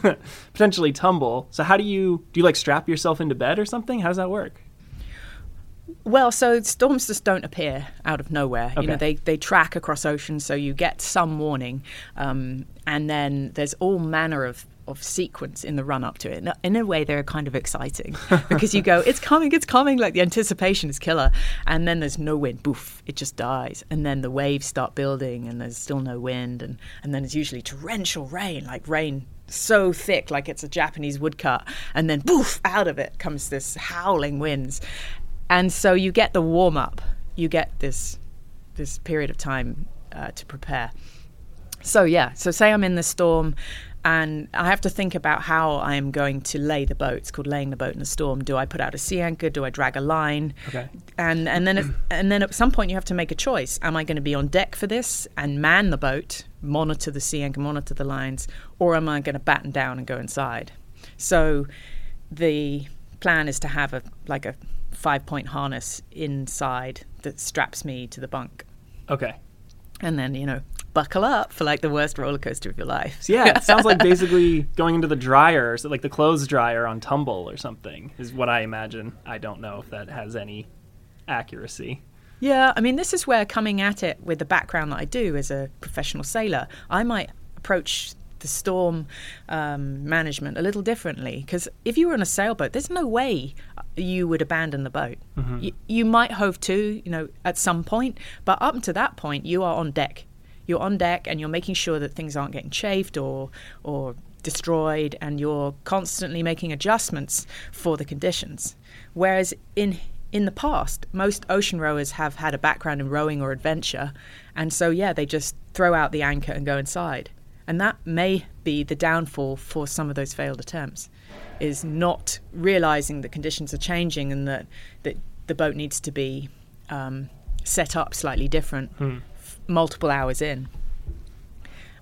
Speaker 1: potentially tumble. So how do you do? You like strap yourself into bed or something? How does that work?
Speaker 2: Well, so storms just don't appear out of nowhere.
Speaker 1: Okay.
Speaker 2: You know, they, they track across oceans, so you get some warning. Um, and then there's all manner of, of sequence in the run up to it. In a- way, they're kind of exciting because you go, it's coming, it's coming. Like the anticipation is killer. And then there's no wind, boof, it just dies. And then the waves start building, and there's still no wind. And, and then it's usually torrential rain, like rain so thick, like it's a Japanese woodcut. And then, boof, out of it comes this howling winds. And so you get the warm up, you get this this period of time uh, to prepare. So yeah, so say I'm in the storm, and I have to think about how I am going to lay the boat. It's called laying the boat in the storm. Do I put out a sea anchor? Do I drag a line?
Speaker 1: Okay.
Speaker 2: And and then if, and then at some point you have to make a choice. Am I going to be on deck for this and man the boat, monitor the sea anchor, monitor the lines, or am I going to batten down and go inside? So the plan is to have a like a five point harness inside that straps me to the bunk
Speaker 1: Okay.
Speaker 2: and then you know buckle up for like the worst roller coaster of your life
Speaker 1: So yeah, it sounds like basically going into the dryer, so like the clothes dryer on tumble or something, is what I imagine. I don't know if that has any accuracy.
Speaker 2: Yeah, I mean, this is where coming at it with the background that I do as a professional sailor, I might approach the storm um, management a little differently. Because if you were on a sailboat, there's no way you would abandon the boat. Mm-hmm. You, you might hove to, you know, at some point, but up to that point, you are on deck. You're on deck, and you're making sure that things aren't getting chafed or or destroyed, and you're constantly making adjustments for the conditions. Whereas in in the past, most ocean rowers have had a background in rowing or adventure, and so yeah, they just throw out the anchor and go inside. And that may be the downfall for some of those failed attempts, is not realizing that conditions are changing and that, that the boat needs to be um, set up slightly different f- multiple hours in.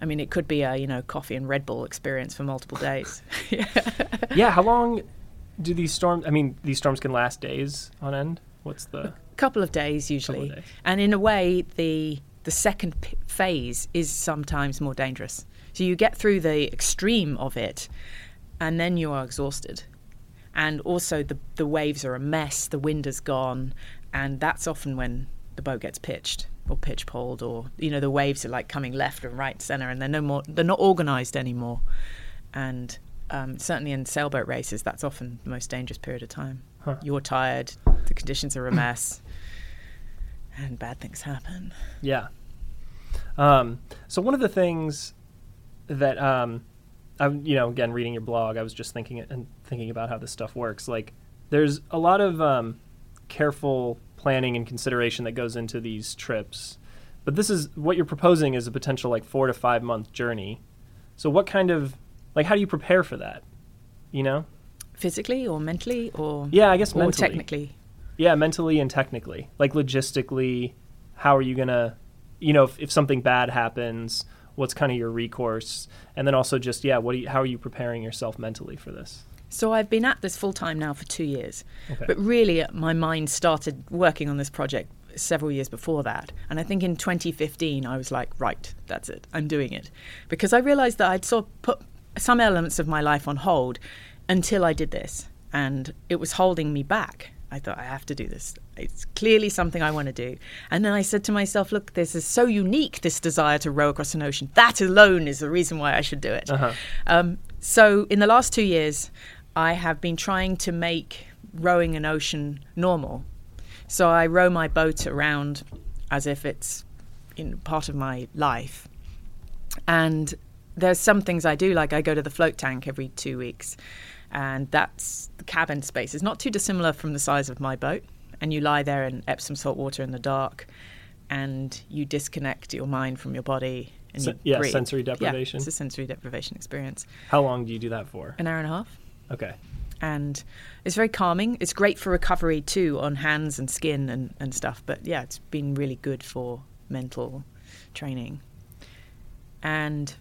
Speaker 2: I mean, it could be a you know coffee and Red Bull experience for multiple days.
Speaker 1: Yeah, how long do these storms? I mean, these storms can last days on end. What's the?
Speaker 2: a couple of days usually
Speaker 1: days.
Speaker 2: and in a way the the second p- phase is sometimes more dangerous so you get through the extreme of it and then you are exhausted and also the the waves are a mess the wind is gone and that's often when the boat gets pitched or pitch poled or you know the waves are like coming left and right center and they're no more they're not organized anymore and um, certainly in sailboat races that's often the most dangerous period of time
Speaker 1: Huh.
Speaker 2: you're tired the conditions are a mess and bad things happen
Speaker 1: Yeah. Um, so one of the things that um, I'm, you know, again reading your blog, I was just thinking and thinking about how this stuff works. Like, there's a lot of um, careful planning and consideration that goes into these trips, but this is what you're proposing is a potential like four to five month journey. So what kind of like how do you prepare for that? You know?
Speaker 2: physically or mentally or
Speaker 1: Yeah, I guess
Speaker 2: or
Speaker 1: mentally.
Speaker 2: technically
Speaker 1: Yeah, mentally and technically. Like logistically, how are you gonna, you know, if, if something bad happens, what's kind of your recourse, and then also just yeah, what you, how are you preparing yourself mentally for this?
Speaker 2: So I've been at this full time now for two years.
Speaker 1: Okay.
Speaker 2: But really, uh, my mind started working on this project several years before that. And I think in 2015, I was like, right, that's it, I'm doing it. Because I realized that I'd sort of put some elements of my life on hold until I did this. And it was holding me back. I thought, I have to do this. It's clearly something I want to do. And then I said to myself, look, this is so unique, this desire to row across an ocean. That alone is the reason why I should do it.
Speaker 1: Uh-huh.
Speaker 2: Um, so in the last two years, I have been trying to make rowing an ocean normal. So I row my boat around as if it's know, part of my life. And there's some things I do, like I go to the float tank every two weeks, and that's the cabin space. It's not too dissimilar from the size of my boat. And you lie there in Epsom salt water in the dark, and you disconnect your mind from your body. And
Speaker 1: Se-
Speaker 2: you
Speaker 1: yeah,
Speaker 2: breathe.
Speaker 1: sensory deprivation.
Speaker 2: Yeah, it's a sensory deprivation experience.
Speaker 1: How long do you do that for?
Speaker 2: An hour and a half
Speaker 1: Okay.
Speaker 2: and it's very calming. It's great for recovery too on hands and skin and, and stuff. But yeah, it's been really good for mental training, and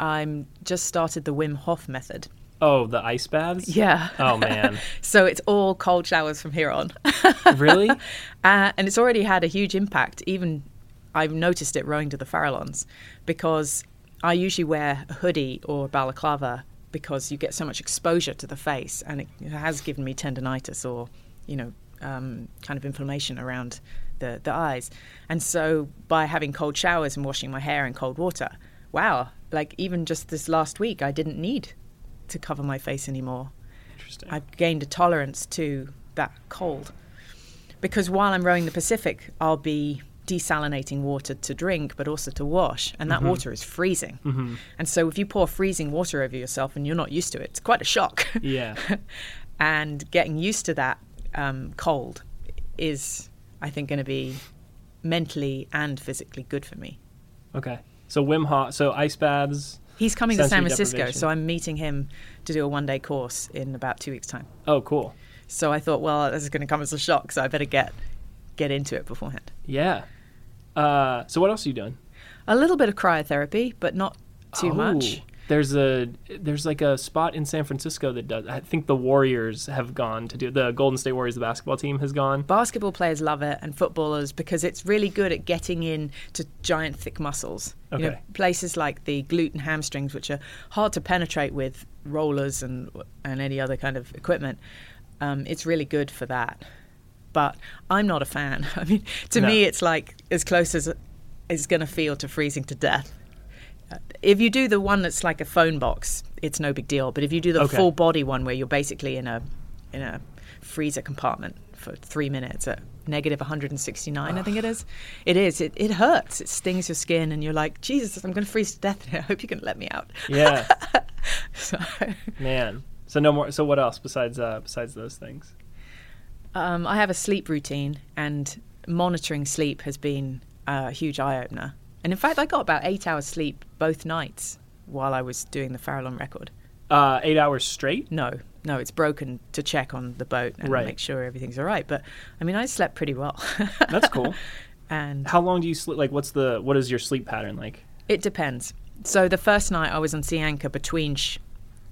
Speaker 2: I'm just started the Wim Hof method.
Speaker 1: Oh, the ice baths?
Speaker 2: Yeah.
Speaker 1: Oh, man.
Speaker 2: so it's all cold showers from here on.
Speaker 1: really?
Speaker 2: Uh, and it's already had a huge impact. Even I've noticed it rowing to the Farallons because I usually wear a hoodie or balaclava because you get so much exposure to the face, and it has given me tendonitis or, you know, um, kind of inflammation around the, the eyes. And so by having cold showers and washing my hair in cold water, wow, like even just this last week, I didn't need to cover my face anymore.
Speaker 1: Interesting.
Speaker 2: I've gained a tolerance to that cold. Because while I'm rowing the Pacific, I'll be desalinating water to drink, but also to wash, and that water is freezing. And so if you pour freezing water over yourself and you're not used to it, it's quite a shock.
Speaker 1: yeah.
Speaker 2: and getting used to that um, cold is, I think, going to be mentally and physically good for me.
Speaker 1: Okay. So Wim Hof, so ice baths.
Speaker 2: He's coming to San Francisco, so I'm meeting him to do a one day course in about two weeks' time.
Speaker 1: Oh, cool.
Speaker 2: So I thought, well, this is going to come as a shock, so I better get get into it beforehand.
Speaker 1: Yeah. Uh, so what else are you doing?
Speaker 2: A little bit of cryotherapy, but not too
Speaker 1: Oh,
Speaker 2: much.
Speaker 1: There's a there's like a spot in San Francisco that does. I think the Warriors have gone to do the Golden State Warriors, the basketball team has gone.
Speaker 2: Basketball players love it, and footballers because it's really good at getting in to giant, thick muscles. You know,
Speaker 1: Okay.
Speaker 2: places like the glute and hamstrings, which are hard to penetrate with rollers and and any other kind of equipment. Um, it's really good for that. But I'm not a fan. I mean, to
Speaker 1: No.
Speaker 2: me, it's like as close as it's going to feel to freezing to death. If you do the one that's like a phone box, it's no big deal. But if you do the
Speaker 1: Okay.
Speaker 2: full body one, where you're basically in a in a freezer compartment for three minutes at negative 169, I think it is. It is. It, it hurts. It stings your skin, and you're like, Jesus, I'm going to freeze to death. I hope you can let me out.
Speaker 1: Yeah,
Speaker 2: So,
Speaker 1: man. So no more. So what else besides uh, besides those things?
Speaker 2: um, I have a sleep routine, and monitoring sleep has been a huge eye opener. And in fact, I got about eight hours sleep both nights while I was doing the Farallon record.
Speaker 1: Uh, eight hours straight.
Speaker 2: No, no, it's broken to check on the boat and
Speaker 1: Right.
Speaker 2: make sure everything's all right. But I mean, I slept pretty well.
Speaker 1: That's cool.
Speaker 2: and
Speaker 1: How long do you sleep? Like, what's the what is your sleep pattern like?
Speaker 2: It depends. So the first night I was on sea anchor between sh-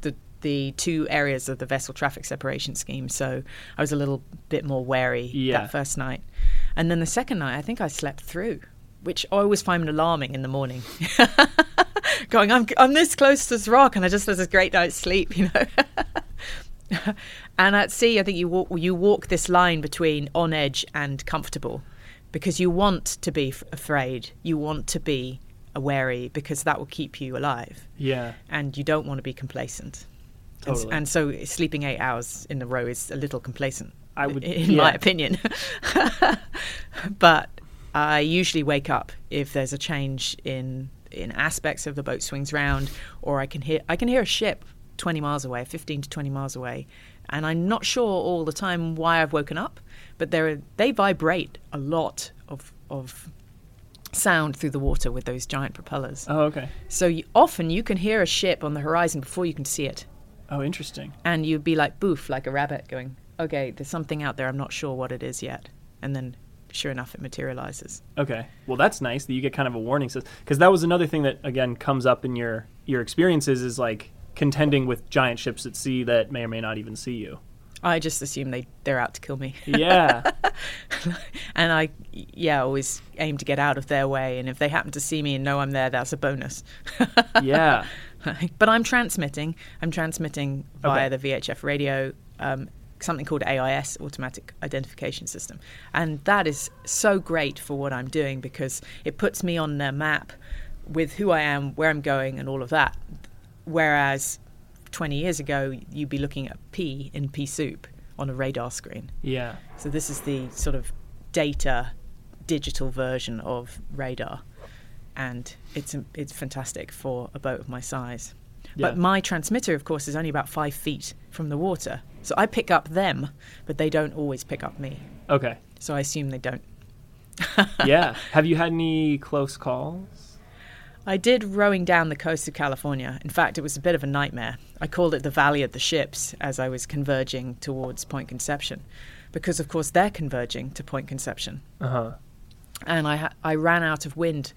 Speaker 2: the the two areas of the vessel traffic separation scheme, so I was a little bit more wary
Speaker 1: Yeah.
Speaker 2: that first night. And then the second night, I think I slept through, which I always find alarming in the morning. Going, I'm I'm this close to this rock, and I just had this great night's sleep, you know. and at sea, I think you walk you walk this line between on edge and comfortable, because you want to be f- afraid, you want to be wary, because that will keep you alive,
Speaker 1: Yeah.
Speaker 2: and you don't want to be complacent. And,
Speaker 1: Totally.
Speaker 2: and so, sleeping eight hours in a row is a little complacent,
Speaker 1: I would-
Speaker 2: in my opinion. but I usually wake up if there's a change in in aspects of the boat swings round, or I can hear I can hear a ship 20 miles away, 15 to 20 miles away, and I'm not sure all the time why I've woken up, but they they vibrate a lot of of sound through the water with those giant propellers.
Speaker 1: Oh, okay.
Speaker 2: So you, often you can hear a ship on the horizon before you can see it,
Speaker 1: Oh, interesting.
Speaker 2: and you'd be like boof, like a rabbit, going, "Okay, there's something out there. I'm not sure what it is yet," and then sure enough, it materializes.
Speaker 1: Okay. Well, that's nice that you get kind of a warning system because that was another thing that again comes up in your your experiences is like contending with giant ships at sea that may or may not even see you.
Speaker 2: I just assume they they're out to kill me.
Speaker 1: Yeah.
Speaker 2: and I, yeah, always aim to get out of their way. And if they happen to see me and know I'm there, that's a bonus.
Speaker 1: yeah.
Speaker 2: but I'm transmitting. I'm transmitting via
Speaker 1: Okay.
Speaker 2: the VHF radio, um, something called AIS, Automatic Identification System, and that is so great for what I'm doing because it puts me on the map with who I am, where I'm going, and all of that. Whereas 20 years ago, you'd be looking at P in P soup on a radar screen.
Speaker 1: Yeah.
Speaker 2: So this is the sort of data digital version of radar, and it's it's fantastic for a boat of my size. But my transmitter, of course, is only about five feet from the water, so I pick up them, but they don't always pick up me.
Speaker 1: Okay.
Speaker 2: So I assume they don't.
Speaker 1: Yeah. Have you had any close calls?
Speaker 2: I did rowing down the coast of California. In fact, it was a bit of a nightmare. I called it the Valley of the Ships as I was converging towards Point Conception, because of course they're converging to Point Conception.
Speaker 1: Uh huh.
Speaker 2: And I I ran out of wind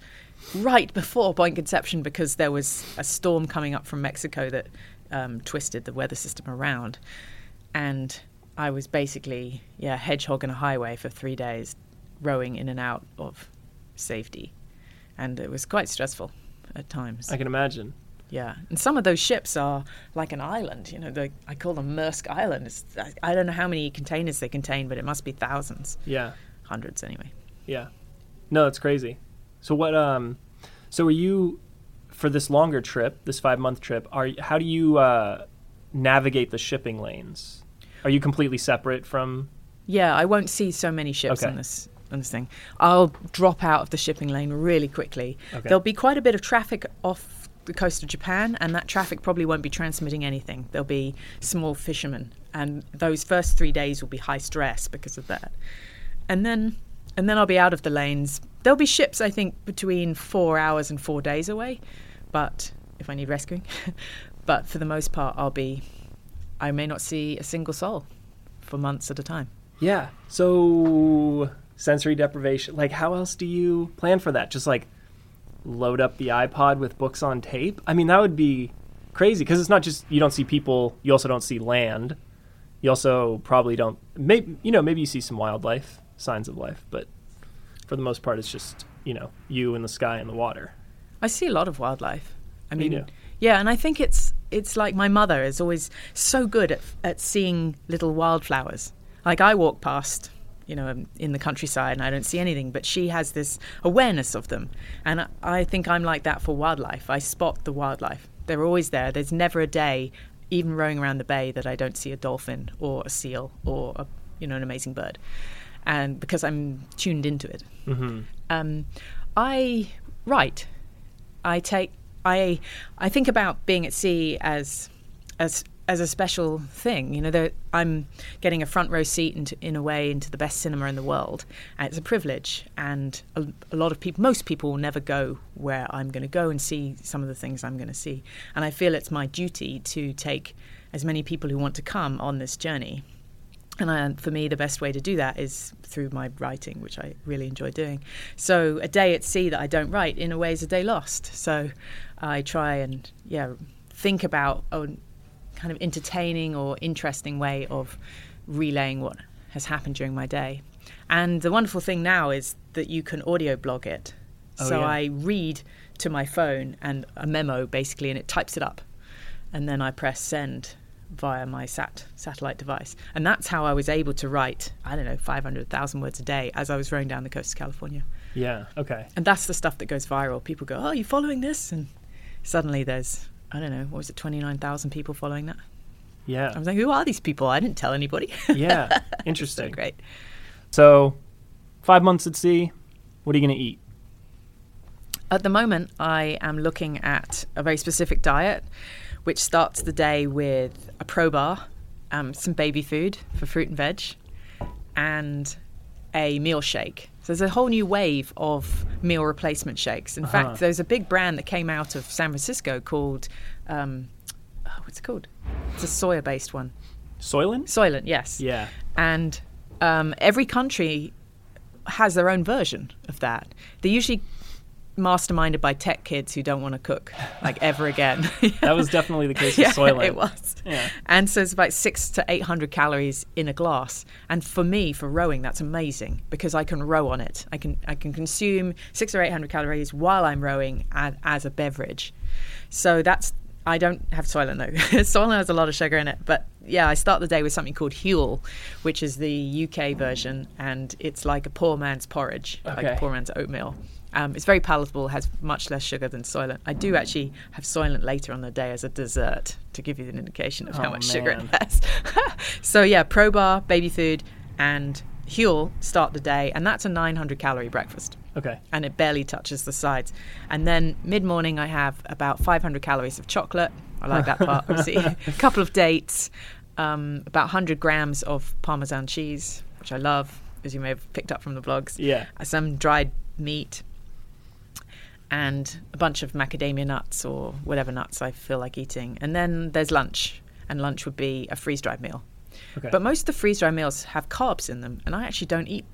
Speaker 2: right before Point Conception because there was a storm coming up from Mexico that um, twisted the weather system around, and I was basically yeah hedgehogging a highway for three days, rowing in and out of safety, and it was quite stressful at times.
Speaker 1: I can imagine.
Speaker 2: Yeah, and some of those ships are like an island. You know, they, I call them Maersk Island. It's, I, I don't know how many containers they contain, but it must be thousands,
Speaker 1: Yeah.
Speaker 2: hundreds anyway.
Speaker 1: Yeah. No, that's crazy. So what um so are you for this longer trip, this 5-month trip, are how do you uh navigate the shipping lanes? Are you completely separate from
Speaker 2: Yeah, I won't see so many ships
Speaker 1: Okay.
Speaker 2: on this on this thing. I'll drop out of the shipping lane really quickly.
Speaker 1: Okay.
Speaker 2: There'll be quite a bit of traffic off the coast of Japan, and that traffic probably won't be transmitting anything. There'll be small fishermen, and those first three days will be high stress because of that. And then, and then I'll be out of the lanes. There'll be ships, I think, between four hours and four days away, but if I need rescuing, but for the most part, I'll be. I may not see a single soul for months at a time.
Speaker 1: Yeah. So sensory deprivation. Like how else do you plan for that? Just like load up the iPod with books on tape? I mean, that would be crazy because it's not just you don't see people, you also don't see land. You also probably don't maybe you know, maybe you see some wildlife, signs of life, but for the most part it's just, you know, you and the sky and the water.
Speaker 2: I see a lot of wildlife. I
Speaker 1: You
Speaker 2: mean,
Speaker 1: do?
Speaker 2: yeah, and I think it's it's like my mother is always so good at at seeing little wildflowers. Like I walk past, you know, um, in the countryside and I don't see anything, but she has this awareness of them, and I, I think I'm like that for wildlife. I spot the wildlife; they're always there. There's never a day, even rowing around the bay, that I don't see a dolphin or a seal or a, you know an amazing bird, and because I'm tuned into it.
Speaker 1: Mhm.
Speaker 2: Um, I write. I take. I I think about being at sea as as as a special thing. You know, I'm getting a front row seat into, in a way into the best cinema in the world, and it's a privilege. And a, a lot of people, most people, will never go where I'm going to go and see some of the things I'm going to see. And I feel it's my duty to take as many people who want to come on this journey. And I, for me, the best way to do that is through my writing, which I really enjoy doing. So a day at sea that I don't write, in a way, is a day lost. So I try and yeah think about a kind of entertaining or interesting way of relaying what has happened during my day. And the wonderful thing now is that you can audio blog it.
Speaker 1: Oh,
Speaker 2: so
Speaker 1: yeah.
Speaker 2: I read to my phone and a memo basically, and it types it up, and then I press send via my sat satellite device, and that's how I was able to write. I don't know, five hundred thousand words a day as I was rowing down the coast of California,
Speaker 1: Yeah. Okay.
Speaker 2: and that's the stuff that goes viral. People go, "Oh, you following this?" and suddenly there's I don't know, what was it, twenty nine thousand people following that.
Speaker 1: Yeah.
Speaker 2: I was like, "Who are these people?" I didn't tell anybody.
Speaker 1: Yeah.
Speaker 2: so
Speaker 1: Interesting.
Speaker 2: great.
Speaker 1: So, 5 months at sea, what are you going to eat?
Speaker 2: At the moment, I am looking at a very specific diet, which starts the day with a pro bar, um, some baby food for fruit and veg, and a meal shake. So there's a whole new wave of meal replacement shakes. In
Speaker 1: Uh-huh.
Speaker 2: fact, there's a big brand that came out of San Francisco called, um, oh, what's it called? It's a soya-based one.
Speaker 1: Soylent?
Speaker 2: Soylent, yes.
Speaker 1: Yeah.
Speaker 2: And um, every country has their own version of that. They're usually masterminded by tech kids who don't want to cook like ever again.
Speaker 1: That was definitely the case
Speaker 2: yeah,
Speaker 1: with Soylent.
Speaker 2: it was.
Speaker 1: Yeah.
Speaker 2: And so it's about six to eight hundred calories in a glass. And for me, for rowing, that's amazing because I can row on it. I can I can consume six or eight hundred calories while I'm rowing as, as a beverage. So that's I don't have Soylent though. Soylent has a lot of sugar in it, but yeah, I start the day with something called Huel, which is the UK version, and it's like a poor man's porridge, like a poor man's oatmeal. Um, it's very palatable, has much less sugar than Soylent. I do actually have Soylent later on the day as a dessert to give you an indication of how
Speaker 1: Oh,
Speaker 2: much sugar
Speaker 1: man.
Speaker 2: it has. so yeah, Pro Bar, baby food, and Huel start the day, and that's a 900 calorie breakfast
Speaker 1: Okay.
Speaker 2: and it barely touches the sides. And then mid morning, I have about 500 calories of chocolate. I like that part, obviously. a couple of dates, um, about 100 grams of Parmesan cheese, which I love, as you may have picked up from the blogs.
Speaker 1: Yeah.
Speaker 2: Some dried meat, and a bunch of macadamia nuts or whatever nuts I feel like eating. And then there's lunch, and lunch would be a freeze dried meal.
Speaker 1: Okay.
Speaker 2: But most of the freeze dried meals have carbs in them, and I actually don't eat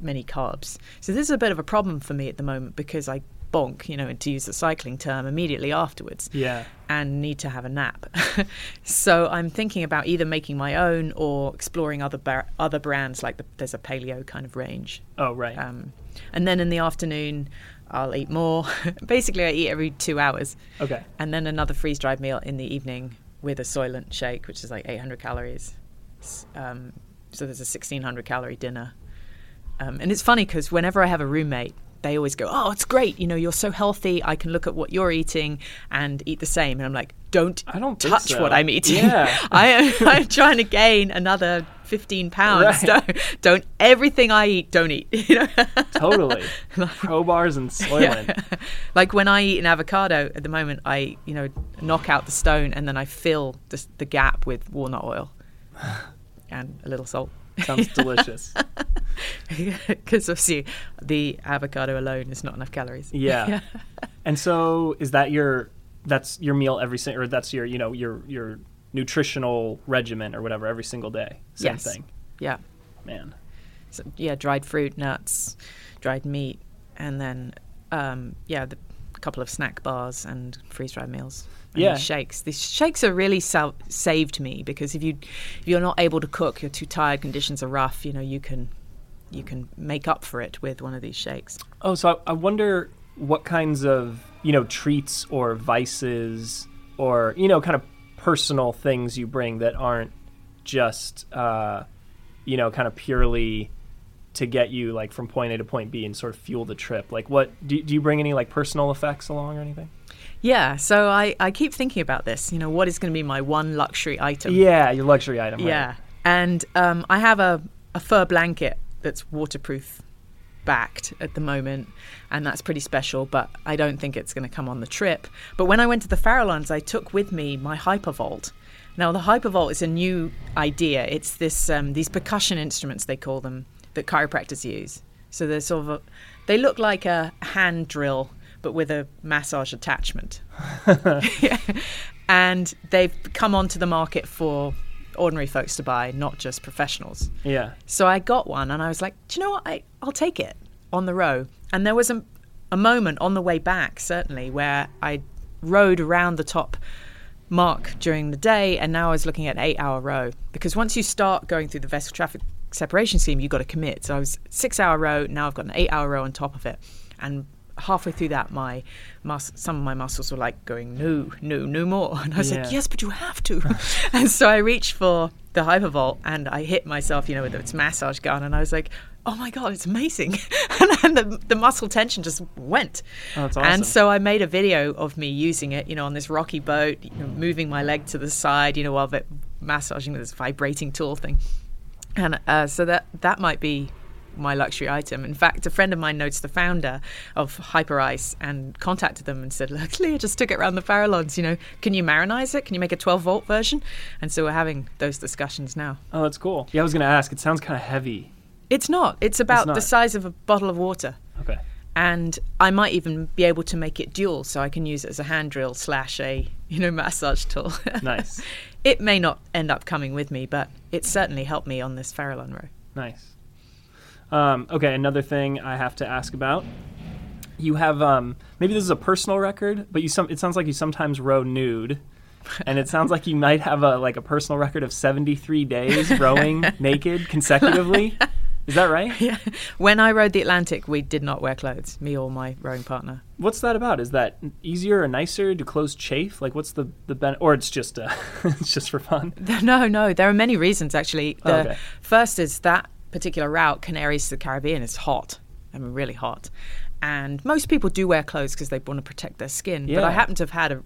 Speaker 2: many carbs. So this is a bit of a problem for me at the moment because I bonk, you know, to use the cycling term, immediately afterwards.
Speaker 1: Yeah.
Speaker 2: And need to have a nap. so I'm thinking about either making my own or exploring other bar- other brands. Like the, there's a paleo kind of range.
Speaker 1: Oh right.
Speaker 2: Um, and then in the afternoon, I'll eat more. Basically, I eat every two hours.
Speaker 1: okay.
Speaker 2: And then another freeze dried meal in the evening with a Soylent shake, which is like 800 calories. Um, so there's a 1600 calorie dinner. Um, and it's funny because whenever I have a roommate, they always go, "Oh, it's great! You know, you're so healthy. I can look at what you're eating and eat the same." And I'm like, "Don't
Speaker 1: I don't
Speaker 2: touch
Speaker 1: so.
Speaker 2: what I'm eating.
Speaker 1: Yeah.
Speaker 2: I am, I'm trying to gain another 15 pounds.
Speaker 1: Right.
Speaker 2: Don't, don't everything I eat, don't eat. You know,
Speaker 1: Totally. Pro bars and Soylent.
Speaker 2: like when I eat an avocado at the moment, I you know knock out the stone and then I fill the, the gap with walnut oil and a little salt.
Speaker 1: Sounds delicious.
Speaker 2: Because obviously the avocado alone is not enough calories.
Speaker 1: Yeah. And so is that your that's your meal every single or that's your you know your your nutritional regimen or whatever every single day. Same
Speaker 2: Yes.
Speaker 1: thing.
Speaker 2: Yeah.
Speaker 1: Man.
Speaker 2: So, yeah, dried fruit, nuts, dried meat, and then um, yeah, the, a couple of snack bars and freeze dried meals. And
Speaker 1: Yeah.
Speaker 2: shakes. These shakes are really sal- saved me because if you if you're not able to cook, you're too tired, conditions are rough. You know, you can you can make up for it with one of these shakes.
Speaker 1: Oh, so I, I wonder what kinds of you know treats or vices or you know kind of personal things you bring that aren't just uh, you know kind of purely to get you like from point A to point B and sort of fuel the trip. Like, what do, do you bring any like personal effects along or anything?
Speaker 2: Yeah, so I, I keep thinking about this. You know, what is going to be my one luxury item?
Speaker 1: Yeah, your luxury item. right?
Speaker 2: Yeah, and um, I have a, a fur blanket that's waterproof backed at the moment, and that's pretty special. But I don't think it's going to come on the trip. But when I went to the Farallons, I took with me my Hypervolt. Now the Hypervolt is a new idea. It's this um, these percussion instruments they call them that chiropractors use. So they're sort of a, they look like a hand drill, but with a massage attachment. Yeah. And they've come onto the market for ordinary folks to buy, not just professionals.
Speaker 1: Yeah.
Speaker 2: So I got one and I was like, do you know what? I, I'll take it on the row. And there was a, a moment on the way back, certainly, where I rode around the top mark during the day and now I was looking at an eight hour row. Because once you start going through the vessel traffic separation scheme, you've got to commit. So I was six hour row, now I've got an eight hour row on top of it. And halfway through that, my mus- some of my muscles were like going, no, no, no more. And I was
Speaker 1: Yeah.
Speaker 2: like, yes, but you have to. and so I reached for the Hypervolt and I hit myself, you know, with its massage gun. And I was like, oh my God, it's amazing. and the, the muscle tension just went.
Speaker 1: Oh, awesome.
Speaker 2: And so I made a video of me using it, you know, on this rocky boat, you know, moving my leg to the side, you know, while massaging with this vibrating tool thing. And uh, so that that might be my luxury item. In fact, a friend of mine notes the founder of Hyperice and contacted them and said, "Look, Lia just took it around the Farallons. You know, can you marinize it? Can you make a 12 volt version?" And so we're having those discussions now.
Speaker 1: Oh, that's cool. Yeah, I was gonna ask. It sounds kind of heavy.
Speaker 2: It's not. It's about
Speaker 1: not.
Speaker 2: the size of a bottle of water.
Speaker 1: Okay.
Speaker 2: and I might even be able to make it dual, so I can use it as a hand drill slash a you know massage tool.
Speaker 1: Nice.
Speaker 2: it may not end up coming with me, but it certainly helped me on this Farallon row.
Speaker 1: Nice. Um, okay, another thing I have to ask about. You have um, maybe this is a personal record, but you some it sounds like you sometimes row nude, and it sounds like you might have a like a personal record of seventy three days rowing naked consecutively. Is that right?
Speaker 2: Yeah. When I rode the Atlantic, we did not wear clothes, me or my rowing partner.
Speaker 1: What's that about? Is that easier or nicer? Do clothes chafe? Like, what's the the ben- or it's just uh, it's just for fun?
Speaker 2: No, no, there are many reasons actually.
Speaker 1: Oh,
Speaker 2: The
Speaker 1: okay.
Speaker 2: first is that particular route, Canaries to the Caribbean, is hot. I mean, really hot. And most people do wear clothes because they want to protect their skin. But I happen to have had a,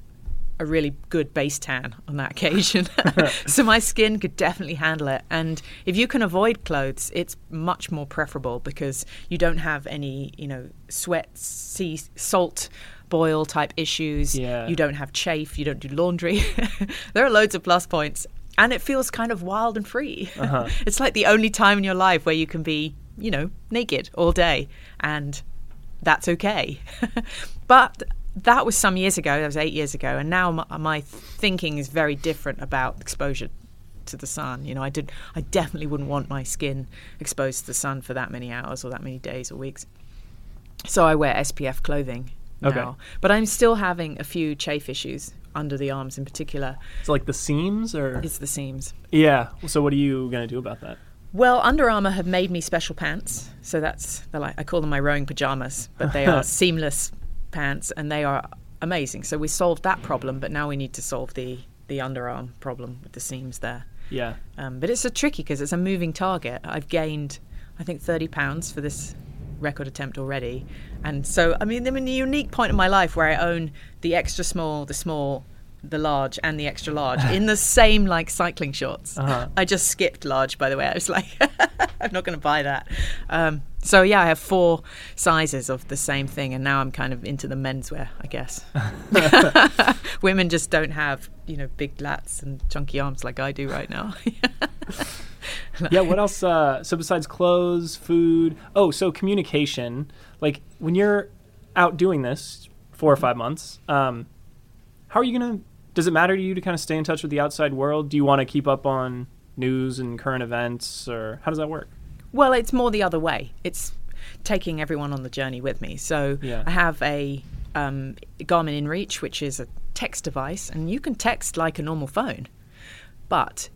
Speaker 2: a really good base tan on that occasion. so my skin could definitely handle it. And if you can avoid clothes, it's much more preferable because you don't have any, you know, sweat, sea, salt, boil type issues.
Speaker 1: Yeah.
Speaker 2: You don't have chafe. You don't do laundry. there are loads of plus points. And it feels kind of wild and free.
Speaker 1: Uh-huh.
Speaker 2: it's like the only time in your life where you can be, you know, naked all day. And that's okay. but that was some years ago. That was eight years ago. And now my, my thinking is very different about exposure to the sun. You know, I did. I definitely wouldn't want my skin exposed to the sun for that many hours or that many days or weeks. So I wear SPF clothing now,
Speaker 1: Okay.
Speaker 2: but I'm still having a few chafe issues under the arms in particular.
Speaker 1: It's like the seams, or
Speaker 2: It's the seams.
Speaker 1: yeah. So what are you gonna do about that?
Speaker 2: Well, Under Armour have made me special pants, so that's they're like I call them my rowing pajamas, but they are seamless pants and they are amazing. So we solved that problem, but now we need to solve the the underarm problem with the seams there.
Speaker 1: Yeah.
Speaker 2: Um, but it's a tricky because it's a moving target. I've gained, I think, thirty pounds for this record attempt already, and so I mean, I'm in a unique point in my life where I own the extra small, the small, the large, and the extra large in the same like cycling shorts.
Speaker 1: Uh-huh.
Speaker 2: I just skipped large, by the way. I was like, I'm not going to buy that. Um, so yeah, I have four sizes of the same thing, and now I'm kind of into the menswear, I guess. Women just don't have, you know, big lats and chunky arms like I do right now.
Speaker 1: yeah. What else? Uh, so besides clothes, food. Oh, so communication. Like when you're out doing this four or five months, um, how are you gonna? Does it matter to you to kind of stay in touch with the outside world? Do you want to keep up on news and current events, or how does that work?
Speaker 2: Well, it's more the other way. It's taking everyone on the journey with me. So
Speaker 1: Yeah.
Speaker 2: I have a um, Garmin InReach, which is a text device, and you can text like a normal phone, but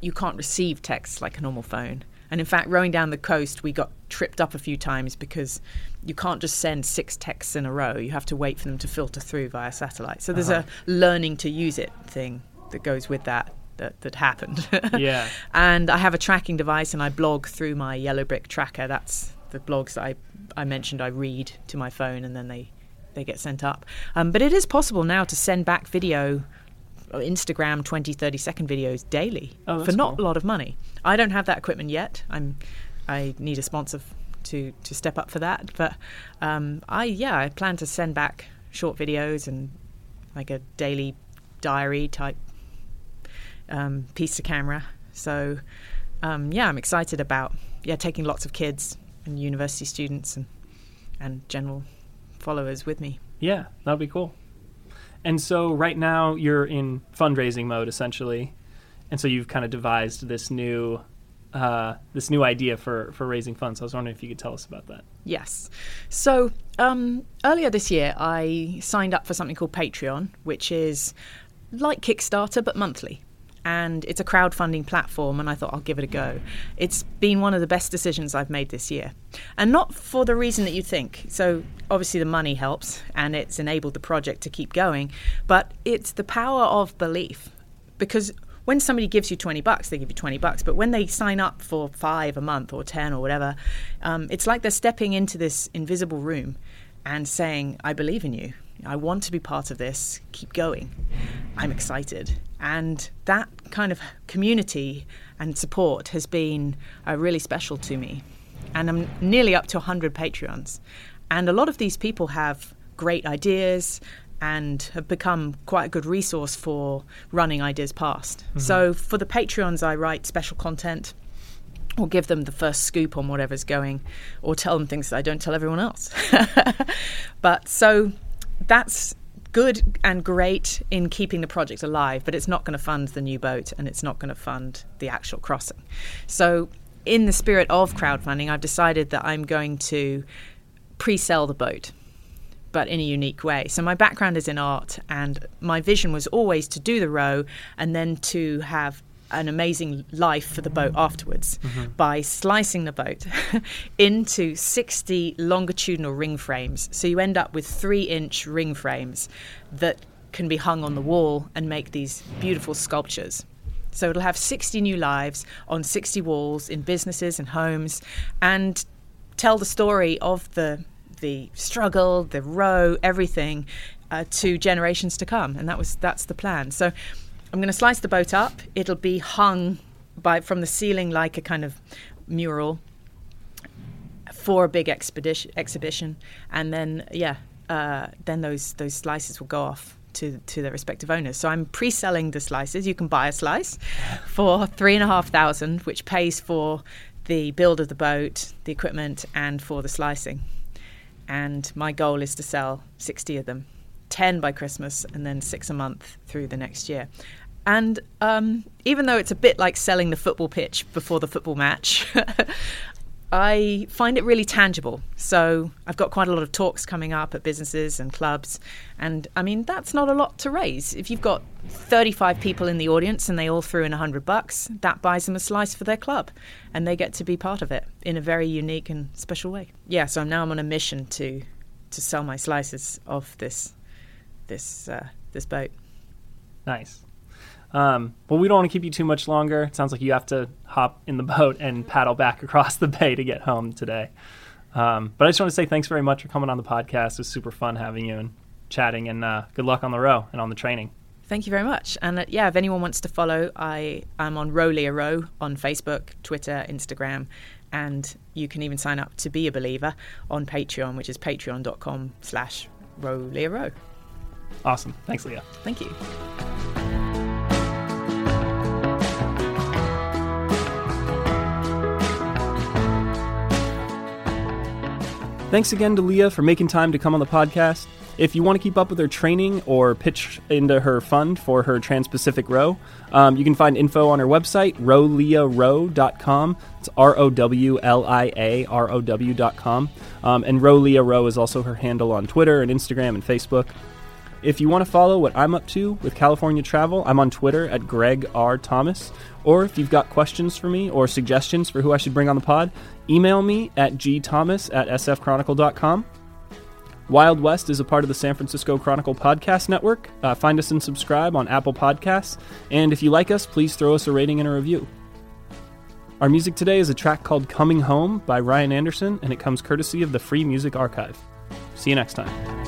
Speaker 2: you can't receive text like a normal phone. And in fact, rowing down the coast, we got tripped up a few times because you can't just send six texts in a row. You have to wait for them to filter through via satellite. So there's
Speaker 1: Uh-huh.
Speaker 2: a learning to use it thing that goes with that that, that happened.
Speaker 1: Yeah.
Speaker 2: and I have a tracking device and I blog through my Yellow Brick tracker. That's the blogs that I, I mentioned I read to my phone and then they, they get sent up. Um, but it is possible now to send back video, Instagram 20, 30 second videos daily
Speaker 1: Oh,
Speaker 2: for not
Speaker 1: cool.
Speaker 2: a lot of money. I don't have that equipment yet. I'm, I need a sponsor to, to step up for that. But um, I, yeah, I plan to send back short videos and like a daily diary type um, piece to camera. So um, yeah, I'm excited about yeah taking lots of kids and university students and and general followers with me.
Speaker 1: Yeah, that'd be cool. And so right now you're in fundraising mode essentially, and so you've kind of devised this new uh, this new idea for for raising funds. I was wondering if you could tell us about that.
Speaker 2: Yes. So um, earlier this year, I signed up for something called Patreon, which is like Kickstarter but monthly. And it's a crowdfunding platform, and I thought I'll give it a go. It's been one of the best decisions I've made this year. And not for the reason that you think. So, obviously, the money helps, and it's enabled the project to keep going, but it's the power of belief. Because when somebody gives you 20 bucks, they give you 20 bucks. But when they sign up for five a month or 10 or whatever, um, it's like they're stepping into this invisible room and saying, I believe in you. I want to be part of this. Keep going. I'm excited. And that kind of community and support has been uh, really special to me. And I'm nearly up to 100 Patreons. And a lot of these people have great ideas and have become quite a good resource for running ideas past. Mm-hmm. So for the Patreons, I write special content or give them the first scoop on whatever's going or tell them things that I don't tell everyone else. but so that's good and great in keeping the project alive, but it's not going to fund the new boat and it's not going to fund the actual crossing. So, in the spirit of crowdfunding, I've decided that I'm going to pre sell the boat. But in a unique way. So, my background is in art, and my vision was always to do the row and then to have an amazing life for the boat afterwards mm-hmm. by slicing the boat into 60 longitudinal ring frames. So you end up with three inch ring frames that can be hung on the wall and make these beautiful sculptures. So it'll have 60 new lives on 60 walls in businesses and homes and tell the story of the the struggle, the row, everything uh, to generations to come. And that was that's the plan. So I'm going to slice the boat up. It'll be hung by from the ceiling like a kind of mural for a big expedition exhibition, and then yeah, uh, then those those slices will go off to to their respective owners. So I'm pre-selling the slices. You can buy a slice for three and a half thousand, which pays for the build of the boat, the equipment, and for the slicing. And my goal is to sell 60 of them, 10 by Christmas, and then six a month through the next year. And um, even though it's a bit like selling the football pitch before the football match, I find it really tangible. So I've got quite a lot of talks coming up at businesses and clubs. And I mean, that's not a lot to raise. If you've got 35 people in the audience and they all threw in 100 bucks, that buys them a slice for their club. And they get to be part of it in a very unique and special way. Yeah, so now I'm on a mission to to sell my slices of this this uh, this boat.
Speaker 1: Nice. Um, well, we don't want to keep you too much longer. It sounds like you have to hop in the boat and paddle back across the bay to get home today. Um, but I just want to say thanks very much for coming on the podcast. It was super fun having you and chatting, and uh, good luck on the row and on the training.
Speaker 2: Thank you very much. And uh, yeah, if anyone wants to follow, I am on Row Lia Row on Facebook, Twitter, Instagram, and you can even sign up to be a believer on Patreon, which is patreon.com slash Row.
Speaker 1: Awesome. Thanks, Lia.
Speaker 2: Thank you.
Speaker 1: Thanks again to Lia for making time to come on the podcast. If you want to keep up with her training or pitch into her fund for her Trans Pacific Row, um, you can find info on her website, rowliarow.com. It's R O W L I A R O W.com. Um, and Row Lia Row is also her handle on Twitter and Instagram and Facebook. If you want to follow what I'm up to with California travel, I'm on Twitter at Greg R. Thomas. Or if you've got questions for me or suggestions for who I should bring on the pod, email me at gthomas at sfchronicle.com. Wild West is a part of the San Francisco Chronicle Podcast Network. Uh, find us and subscribe on Apple Podcasts. And if you like us, please throw us a rating and a review. Our music today is a track called Coming Home by Ryan Anderson, and it comes courtesy of the Free Music Archive. See you next time.